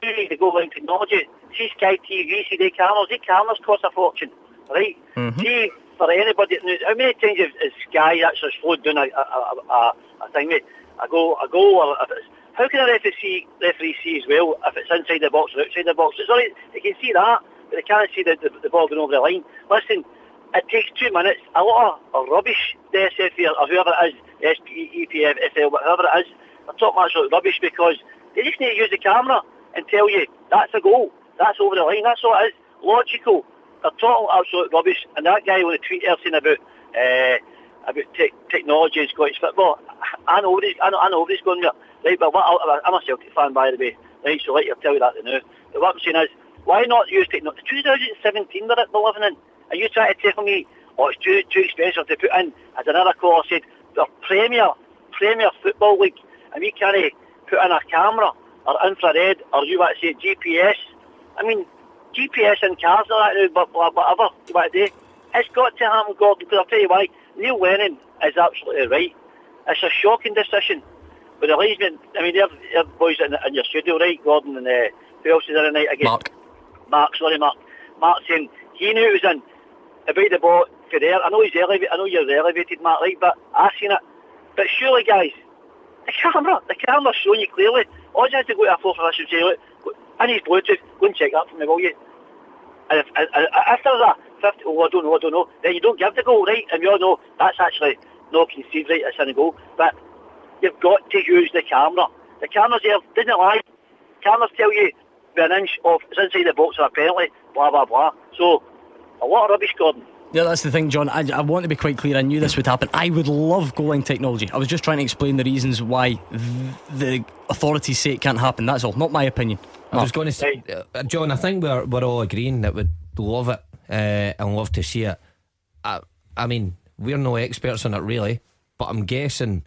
You need to go line technology. See Sky TV, see the cameras. The cameras cost a fortune, right? Mm-hmm. See, for anybody, how many times has, Sky actually slowed down a, a, a, a, thing, mate? A goal, a goal, or if it's, how can a referee see, referee see as well if it's inside the box or outside the box? It's right, they can see that, but they can't see the, the, the ball going over the line. Listen, it takes two minutes. A lot of, of rubbish, the SFA or whoever it is, SP, EPF, FL, whatever it is, they're talking absolute rubbish because they just need to use the camera and tell you that's a goal, that's over the line, that's all it is. Logical. They're talking absolute rubbish. And that guy with the tweet there saying about uh, about te- technology in Scottish football, I know he's, I know, I know he's going there. Right, but what, I'm a Celtic fan, by the way. Right, so let you tell you that now. But what I'm saying is, why not use technology? 2017 we're, we're living in. Are you trying to tell me, oh, it's too, too expensive to put in? As another caller said, the Premier, Premier Football League, and we can't put in a camera or infrared or you want to say GPS. I mean, GPS in cars or that now, but whatever you want to do. It's got to happen, Gordon, because I'll tell you why. Neil Lennon is absolutely right. It's a shocking decision. But the linesman, I mean, they're, they're boys in, in your studio, right, Gordon, and uh, who else is there tonight again? Mark. Mark, sorry, Mark. Mark saying he knew it was in. About the ball for there. I know he's elevated. I know you're elevated, Mark, right? But I seen it. But surely, guys, the camera, the camera's showing you clearly. All you have to go to a fourth official and say, look, I need Bluetooth. Go and check that for me, will you? And if, and, if there's a 50, oh, I don't know, I don't know, then you don't give the goal, right? And we all know that's actually no concede, right? It's in a goal. But you've got to use the camera. The camera's there, didn't lie. Cameras tell you an inch off, it's inside the box or a penalty, blah, blah, blah. So, a lot of rubbish, Gordon. Yeah, that's the thing, John. I, I want to be quite clear. I knew this would happen. I would love goal line technology. I was just trying to explain the reasons why th- the authorities say it can't happen. That's all. Not my opinion. I was going to say, uh, John, I think we're, we're all agreeing that we'd love it uh, and love to see it. I, I mean, we're no experts on it really, but I'm guessing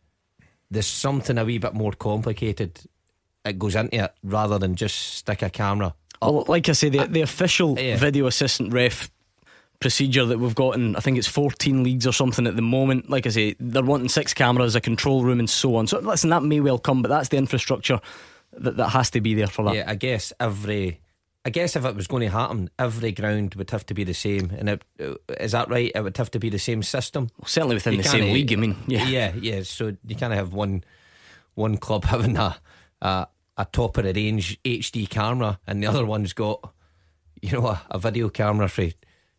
there's something a wee bit more complicated that goes into it rather than just stick a camera. Well, like I say, the, the official video assistant ref procedure that we've got in, I think it's 14 leagues or something at the moment. Like I say, they're wanting six cameras, a control room, and so on. So, listen, that may well come, but that's the infrastructure that, that has to be there for that. Yeah, I guess every. I guess if it was going to happen, every ground would have to be the same. And it, uh, is that right? It would have to be the same system. certainly within You the same league, I mean, yeah. yeah, yeah. So you kind of have one one club having a a, a top of the range HD camera, and the other one's got you know a, a video camera for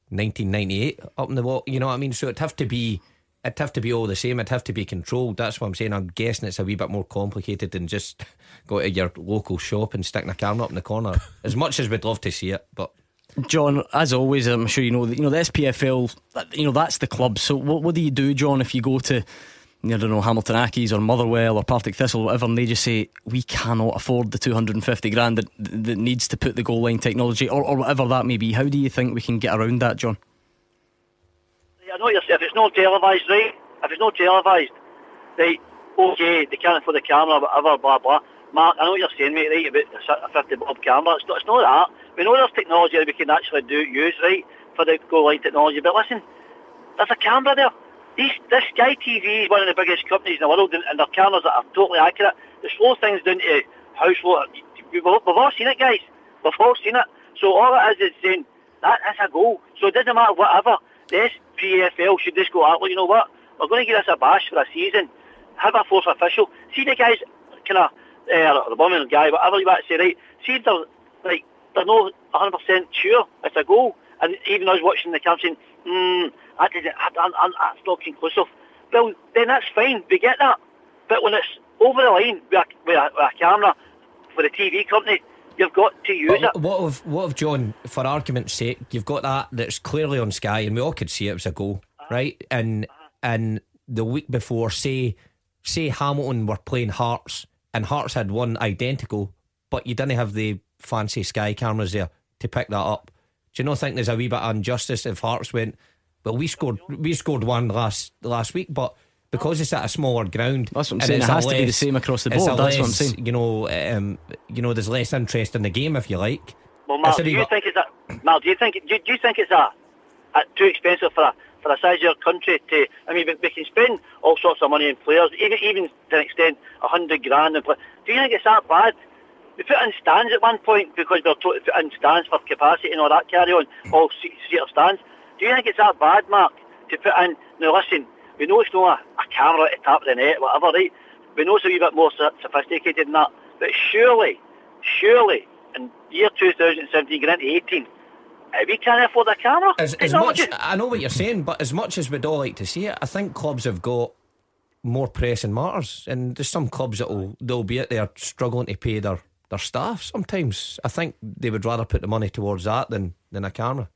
1998 up in the wall. You know what I mean? So it'd have to be. It'd have to be all the same. It'd have to be controlled. That's what I'm saying. I'm guessing it's a wee bit more complicated than just go to your local shop and sticking a camera up in the corner. As much as we'd love to see it, but John, as always, I'm sure you know that you know the SPFL. You know that's the club. So what what do you do, John, if you go to I don't know Hamilton Accies or Motherwell or Partick Thistle, whatever, and they just say we cannot afford the 250 grand that, that needs to put the goal line technology or, or whatever that may be. How do you think we can get around that, John? I know you're, if it's not televised, right? If it's not televised, right? Okay, they can't afford the camera, whatever, blah blah. Mark, I know what you're saying, mate, right? About a 50 bob camera. It's not, it's not that. We know there's technology that we can actually do use, right, for the goal line technology. But listen, there's a camera there. These, this Sky TV is one of the biggest companies in the world, and, and their cameras are totally accurate. They slow things down to how slow. We've, all- we've all seen it, guys. We've all seen it. So all it is is saying that that's a goal. So it doesn't matter whatever. The SPFL should just go out. Well, you know what? We're going to give us a bash for a season. Have a fourth official. See the guys. kind of, uh, the woman, guy, whatever you want to say, right? See, if they're, like, they're not 100% sure it's a goal. And even us watching the camp saying, hmm, I didn't, I, I, I, that's not conclusive. Well, then that's fine, we get that. But when it's over the line with a, with a, with a camera for the TV company, you've got to use But it. what of what of John? For argument's sake, you've got that that's clearly on Sky, and we all could see it was a goal, right? And and the week before, say say Hamilton were playing Hearts, and Hearts had one identical, but you didn't have the fancy Sky cameras there to pick that up. Do you not think there's a wee bit of injustice if Hearts went? Well, we scored we scored one last last week, but. Because it's at a smaller ground, That's what I'm and saying, it a has to be the same across the board, that's what I'm saying. You know, um, you know, there's less interest in the game, if you like. Well, Mark, It's a do you bit- think it's a, Mark, do you think, do, do you think it's a, a too expensive for a, for a size of your country to, I mean, we, we can spend all sorts of money in players, even, even to an extent, a hundred grand in play. Do you think it's that bad? We put in stands at one point because we were told to put in stands for capacity and all that carry on, all se- seater stands. Do you think it's that bad, Mark, to put in, now listen, we know it's not a, a camera at the top of the net, whatever, right? We know it's a wee bit more sophisticated than that. But surely, surely, in year 2017, going into 18, uh, we can't afford a camera. As, as much. I know what you're saying, but as much as we'd all like to see it, I think clubs have got more pressing matters, and there's some clubs that will they'll be out there struggling to pay their, their staff. Sometimes I think they would rather put the money towards that than than a camera.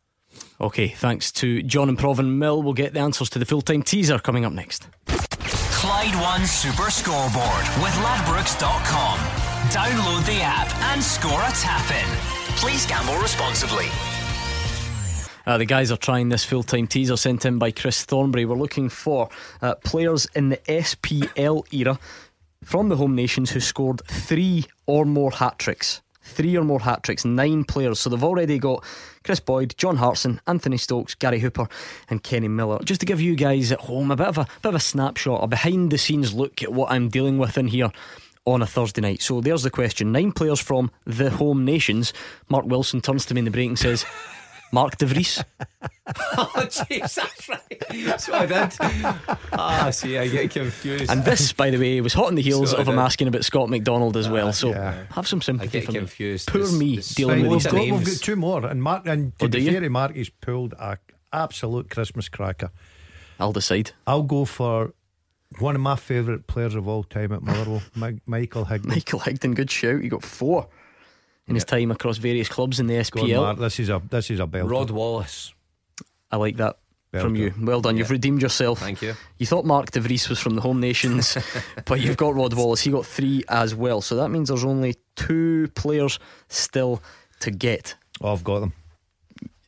Okay, thanks to John and Provanmill. We'll get the answers to the full time teaser coming up next. Clyde One Super Scoreboard with Ladbrokes.com. Download the app and score a tap in. Please gamble responsibly. Uh, the guys are trying this full time teaser sent in by Chris Thornbury. We're looking for uh, players in the SPL era from the home nations who scored three or more hat tricks. Three or more hat tricks, nine players. So they've already got Kris Boyd, John Hartson, Anthony Stokes, Gary Hooper, and Kenny Miller. Just to give you guys at home a bit of a bit of a snapshot, a behind the scenes look at what I'm dealing with in here on a Thursday night. So there's the question. Nine players from the home nations. Mark Wilson turns to me in the break and says, Mark De Vries. oh, jeez, that's right. So I did. Ah, see, I get confused. And this, by the way, was hot on the heels So of him did. asking about Scott McDonald as well. So yeah. have some sympathy I get for me. confused. Poor There's- me there's dealing Right, with we've, these got, we've got two more, and Mark and to Oh, be fair Mark, he's pulled a absolute Christmas cracker. I'll decide. I'll go for one of my favourite players of all time at Motherwell, Mi- Michael Higdon. Michael Higdon, good shout. You got four in his time across various clubs in the Go on, SPL. Mark, this is a this is a belt. Rod Wallace. I like that from you. Well done. You've redeemed yourself. Thank you. You thought Mark De Vries was from the home nations, but you've got Rod Wallace. He got three as well. So that means there's only two players still to get. Oh, I've got them.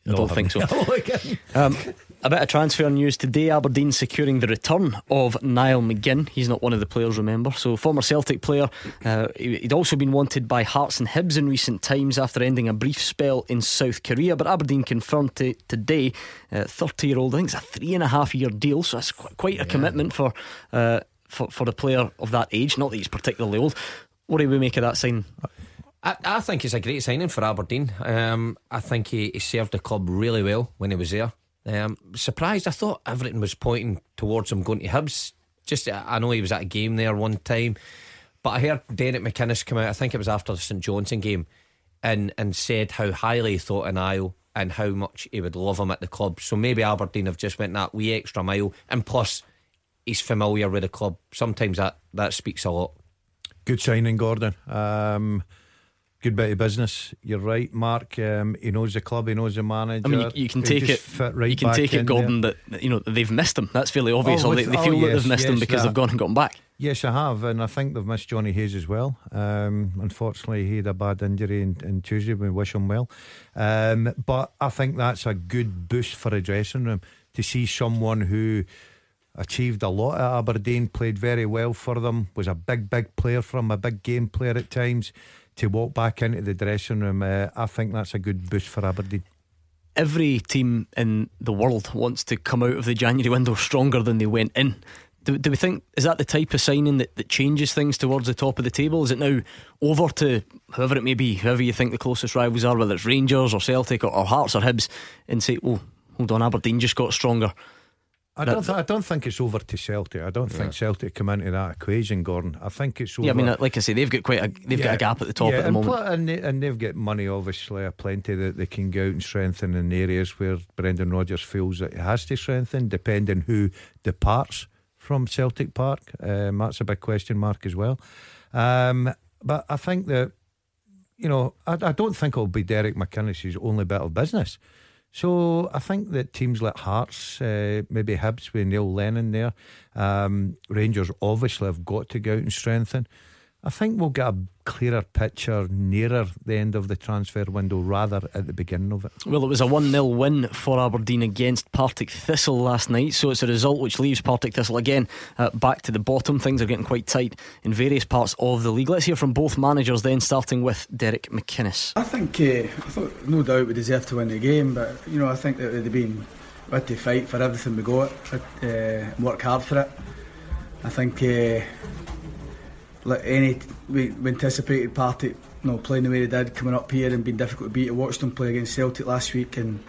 I don't think so. Um, a bit of transfer news today. Aberdeen securing the return of Niall McGinn. He's not one of the players, remember. So, former Celtic player. Uh, he- he'd also been wanted by Hearts and Hibs in recent times after ending a brief spell in South Korea. But Aberdeen confirmed to, today, 30 year old, I think it's a three and a half year deal. So, that's qu- quite a commitment for, uh, for, for a player of that age. Not that he's particularly old. What do we make of that sign? I, I think it's a great signing for Aberdeen. Um, I think he, he served the club really well when he was there. Um, surprised, I thought everything was pointing towards him going to Hibs. Just I know he was at a game there one time, but I heard Derek McInnes come out. I think it was after the St Johnstone game, and and said how highly he thought of Niall and how much he would love him at the club. So maybe Aberdeen have just went that wee extra mile, and plus he's familiar with the club. Sometimes that that speaks a lot. Good signing, Gordon. Um, good bit of business. You're right, Mark. Um, he knows the club. He knows the manager. I mean, you, you can take it. Right you can take it, Gordon, there. that you know they've missed him. That's fairly obvious. Oh, or they, with- they oh, feel that yes, they've missed him because that. they've gone and gotten back. Yes, I have, and I think they've missed Johnny Hayes as well. Um, unfortunately, he had a bad injury in, in Tuesday. We wish him well, um, but I think that's a good boost for a dressing room to see someone who achieved a lot at Aberdeen, played very well for them, was a big, big player for them, a big game player at times. To walk back into the dressing room, uh, I think that's a good boost for Aberdeen. every team in the world wants to come out of the January window stronger than they went in. Do, do we think is that the type of signing that, that changes things towards the top of the table? Is it now over to whoever it may be, whoever you think the closest rivals are, whether it's Rangers or Celtic or, or Hearts or Hibs, and say, "Oh, hold on, Aberdeen just got stronger." I don't. Th- I don't think it's over to Celtic. I don't yeah. think Celtic come into that equation, Gordon. I think it's over. Yeah, I mean, like I say, they've got quite a they've yeah, got a gap at the top yeah, at the moment, pl- and, they, and they've got money, obviously, a plenty that they can go out and strengthen in areas where Brendan Rodgers feels that he has to strengthen, depending who departs from Celtic Park. Um, that's a big question mark as well. Um, but I think that you know, I, I don't think it'll be Derek McInnes' only bit of business. So I think that teams like Hearts, uh, maybe Hibs with Neil Lennon there, um, Rangers obviously have got to go out and strengthen. I think we'll get a clearer picture nearer the end of the transfer window rather at the beginning of it. Well, it was a 1 0 win for Aberdeen against Partick Thistle last night, so it's a result which leaves Partick Thistle again uh, back to the bottom. Things are getting quite tight in various parts of the league. Let's hear from both managers then, starting with Derek McInnes. I think, uh, I thought no doubt we deserved to win the game, but you know, I think that they've been we had to fight for everything we got, uh, and work hard for it. I think. Like any we, we anticipated party, you know, playing the way they did, coming up here and being difficult to beat. I watched them play against Celtic last week, and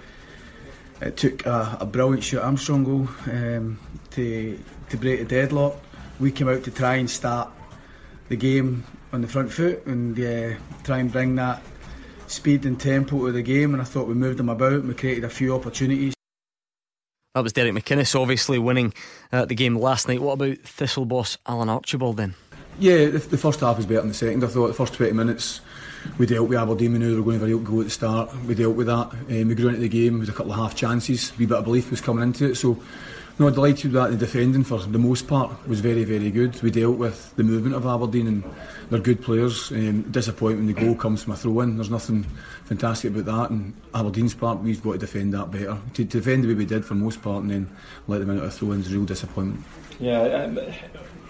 it took a, a brilliant Stuart Armstrong goal um, to to break the deadlock. We came out to try and start the game on the front foot and uh, try and bring that speed and tempo to the game. And I thought we moved them about and we created a few opportunities. That was Derek McInnes, obviously winning uh, the game last night. What about Thistle boss Alan Archibald then? Yeah, the, the, first half is better than the second. I thought the first 20 minutes we dealt with Aberdeen. We knew they were going very go at the start. We dealt with that. Um, we grew into the game with a couple of half chances. A wee bit of belief was coming into it. So, no, delighted with that. The defending, for the most part, was very, very good. We dealt with the movement of Aberdeen and they're good players. Um, disappointing the goal comes from a throw-in. There's nothing fantastic about that. And Aberdeen's part, we've got to defend that better. To, to defend the way we did for most part and then let them in out of throw-ins, real disappointment. Yeah, um,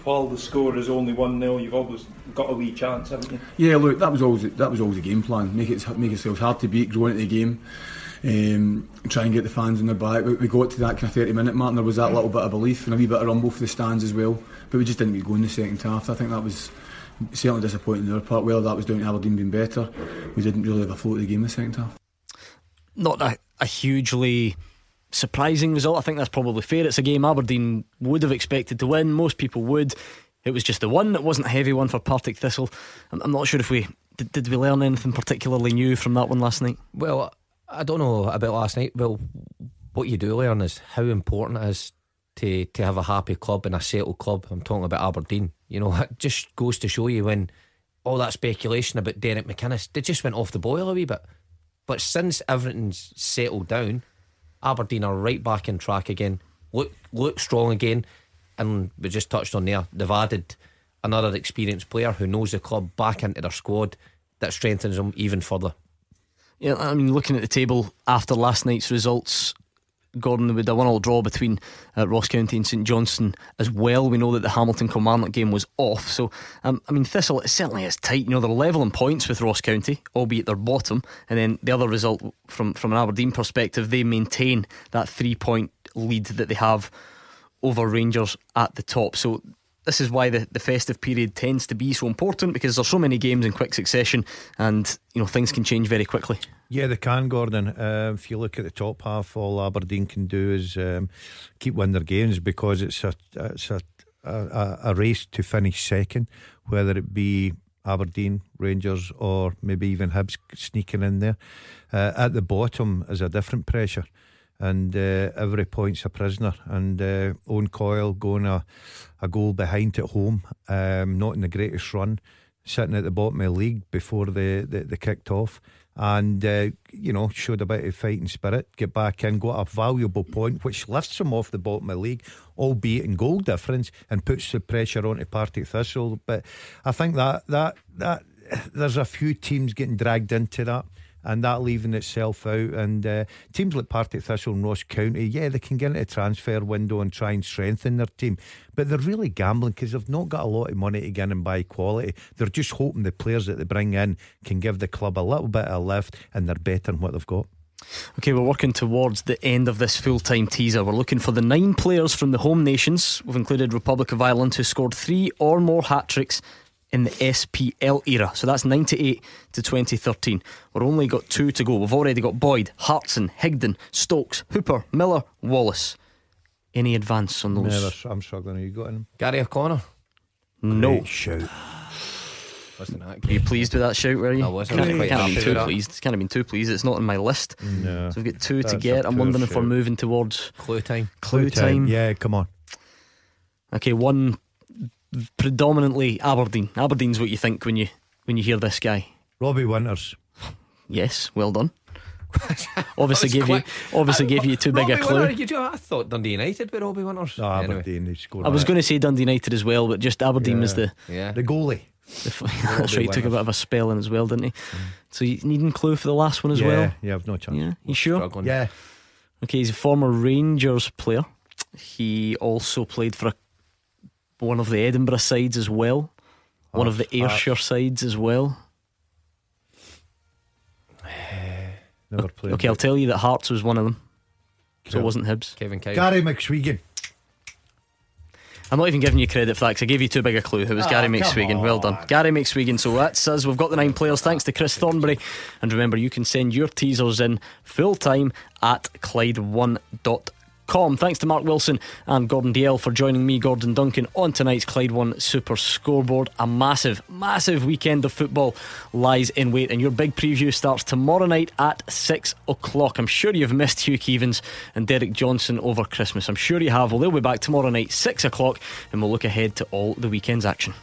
while the score is only one 0 you've always got a wee chance, haven't you? Yeah, look, that was always that was always the game plan. Make it make ourselves hard to beat, grow into the game. Um, try and get the fans in their back. We, we got to that kind of 30 minute mark and there was that little bit of belief and a wee bit of rumble for the stands as well. But we just didn't get going in the second half. I think that was certainly disappointing on our part. Whether that was down to Aberdeen being better, we didn't really have a float of the game in the second half. Not a, a hugely surprising result. I think that's probably fair. It's a game Aberdeen would have expected to win. Most people would. It was just the one. that wasn't a heavy one for Partick Thistle. I'm, I'm not sure if we did, did. we learn anything particularly new from that one last night? Well, I don't know about last night. Well, what you do learn is how important it is to to have a happy club and a settled club. I'm talking about Aberdeen. You know, it just goes to show you when all that speculation about Derek McInnes, they just went off the boil a wee bit. But since everything's settled down, Aberdeen are right back in track again. Look, look strong again, and we just touched on there. They've added another experienced player who knows the club back into their squad that strengthens them even further. Yeah, I mean, looking at the table after last night's results, Gordon with a one-all draw between uh, Ross County and St Johnstone as well. We know that the Hamilton Kilmarnock game was off, so um, I mean Thistle it certainly is tight. You know they're level in points with Ross County, albeit they're bottom, and then the other result from from an Aberdeen perspective, they maintain that three-point lead that they have over Rangers at the top. So this is why the, the festive period tends to be so important because there's so many games in quick succession, and you know things can change very quickly. Yeah, they can, Gordon. Uh, if you look at the top half, all Aberdeen can do is um, keep winning their games because it's a it's a, a, a race to finish second, whether it be Aberdeen, Rangers, or maybe even Hibs sneaking in there. Uh, at the bottom is a different pressure, and uh, every point's a prisoner. And uh, Owen Coyle going a, a goal behind at home, um, not in the greatest run, sitting at the bottom of the league before they, they, they kicked off and uh, you know showed a bit of fighting spirit. Get back in, got a valuable point, which lifts them off the bottom of the league, albeit in goal difference, and puts the pressure onto Partick Thistle. But I think that that that there's a few teams getting dragged into that and that leaving itself out. And uh, teams like Partick Thistle and Ross County, yeah, they can get into transfer window and try and strengthen their team, but they're really gambling because they've not got a lot of money to get and buy quality. They're just hoping the players that they bring in can give the club a little bit of a lift, and they're better than what they've got. Okay, we're working towards the end of this full time teaser. We're looking for the nine players from the home nations. We've included Republic of Ireland who scored three or more hat tricks in the SPL era. So that's 98 to 2013. We've only got two to go. We've already got Boyd, Hartson, Higdon, Stokes, Hooper, Miller, Wallace. Any advance on those? Never, I'm struggling. Are you got him? Gary O'Connor. No. Great shout. Wasn't that Were you pleased with that shout, were you? I wasn't. Can't, I was quite can't have been too pleased. Can't have been too pleased. It's not on my list. No. So we've got two to get. I'm poor wondering if we're moving towards Clue time. clue time. Yeah, come on. Okay, one predominantly Aberdeen. Aberdeen's what you think when you when you hear this guy. Robbie Winters. Yes, well done. obviously That gave was you obviously I- gave you too big a clue. Winter, you do- I thought Dundee United with Robbie Winters. No, Anyway. Aberdeen. He scored. I was that. going to say Dundee United as well, but just Aberdeen was the. Yeah. the goalie. the f- that's right. He took a bit of a spell in as well, didn't he? So you needing clue for the last one as yeah, well. Yeah, I've no chance. Yeah, you sure? Struggling. Yeah. Okay, he's a former Rangers player. He also played for a, one of the Edinburgh sides as well, one of the Hearts, Hearts. Ayrshire sides as well. Never played. Okay, I'll tell you that Hearts was one of them, so Cool. it wasn't Hibs. Kevin Kyle. Gary McSwegan. I'm not even giving you credit for that because I gave you too big a clue. It was Ah, Gary come McSwegan. Well done. Gary McSwegan. So that's us. We've got the nine players. Thanks to Chris Thornbury. And remember, you can send your teasers in full time at Clyde1.com. Thanks to Mark Wilson and Gordon Dalziel for joining me, Gordon Duncan, on tonight's Clyde One Super Scoreboard. A massive, massive weekend of football lies in wait, and your big preview starts tomorrow night at six o'clock. I'm sure you've missed Hugh Keevins and Derek Johnstone over Christmas. I'm sure you have. Well, they'll be back tomorrow night, six o'clock, and we'll look ahead to all the weekend's action.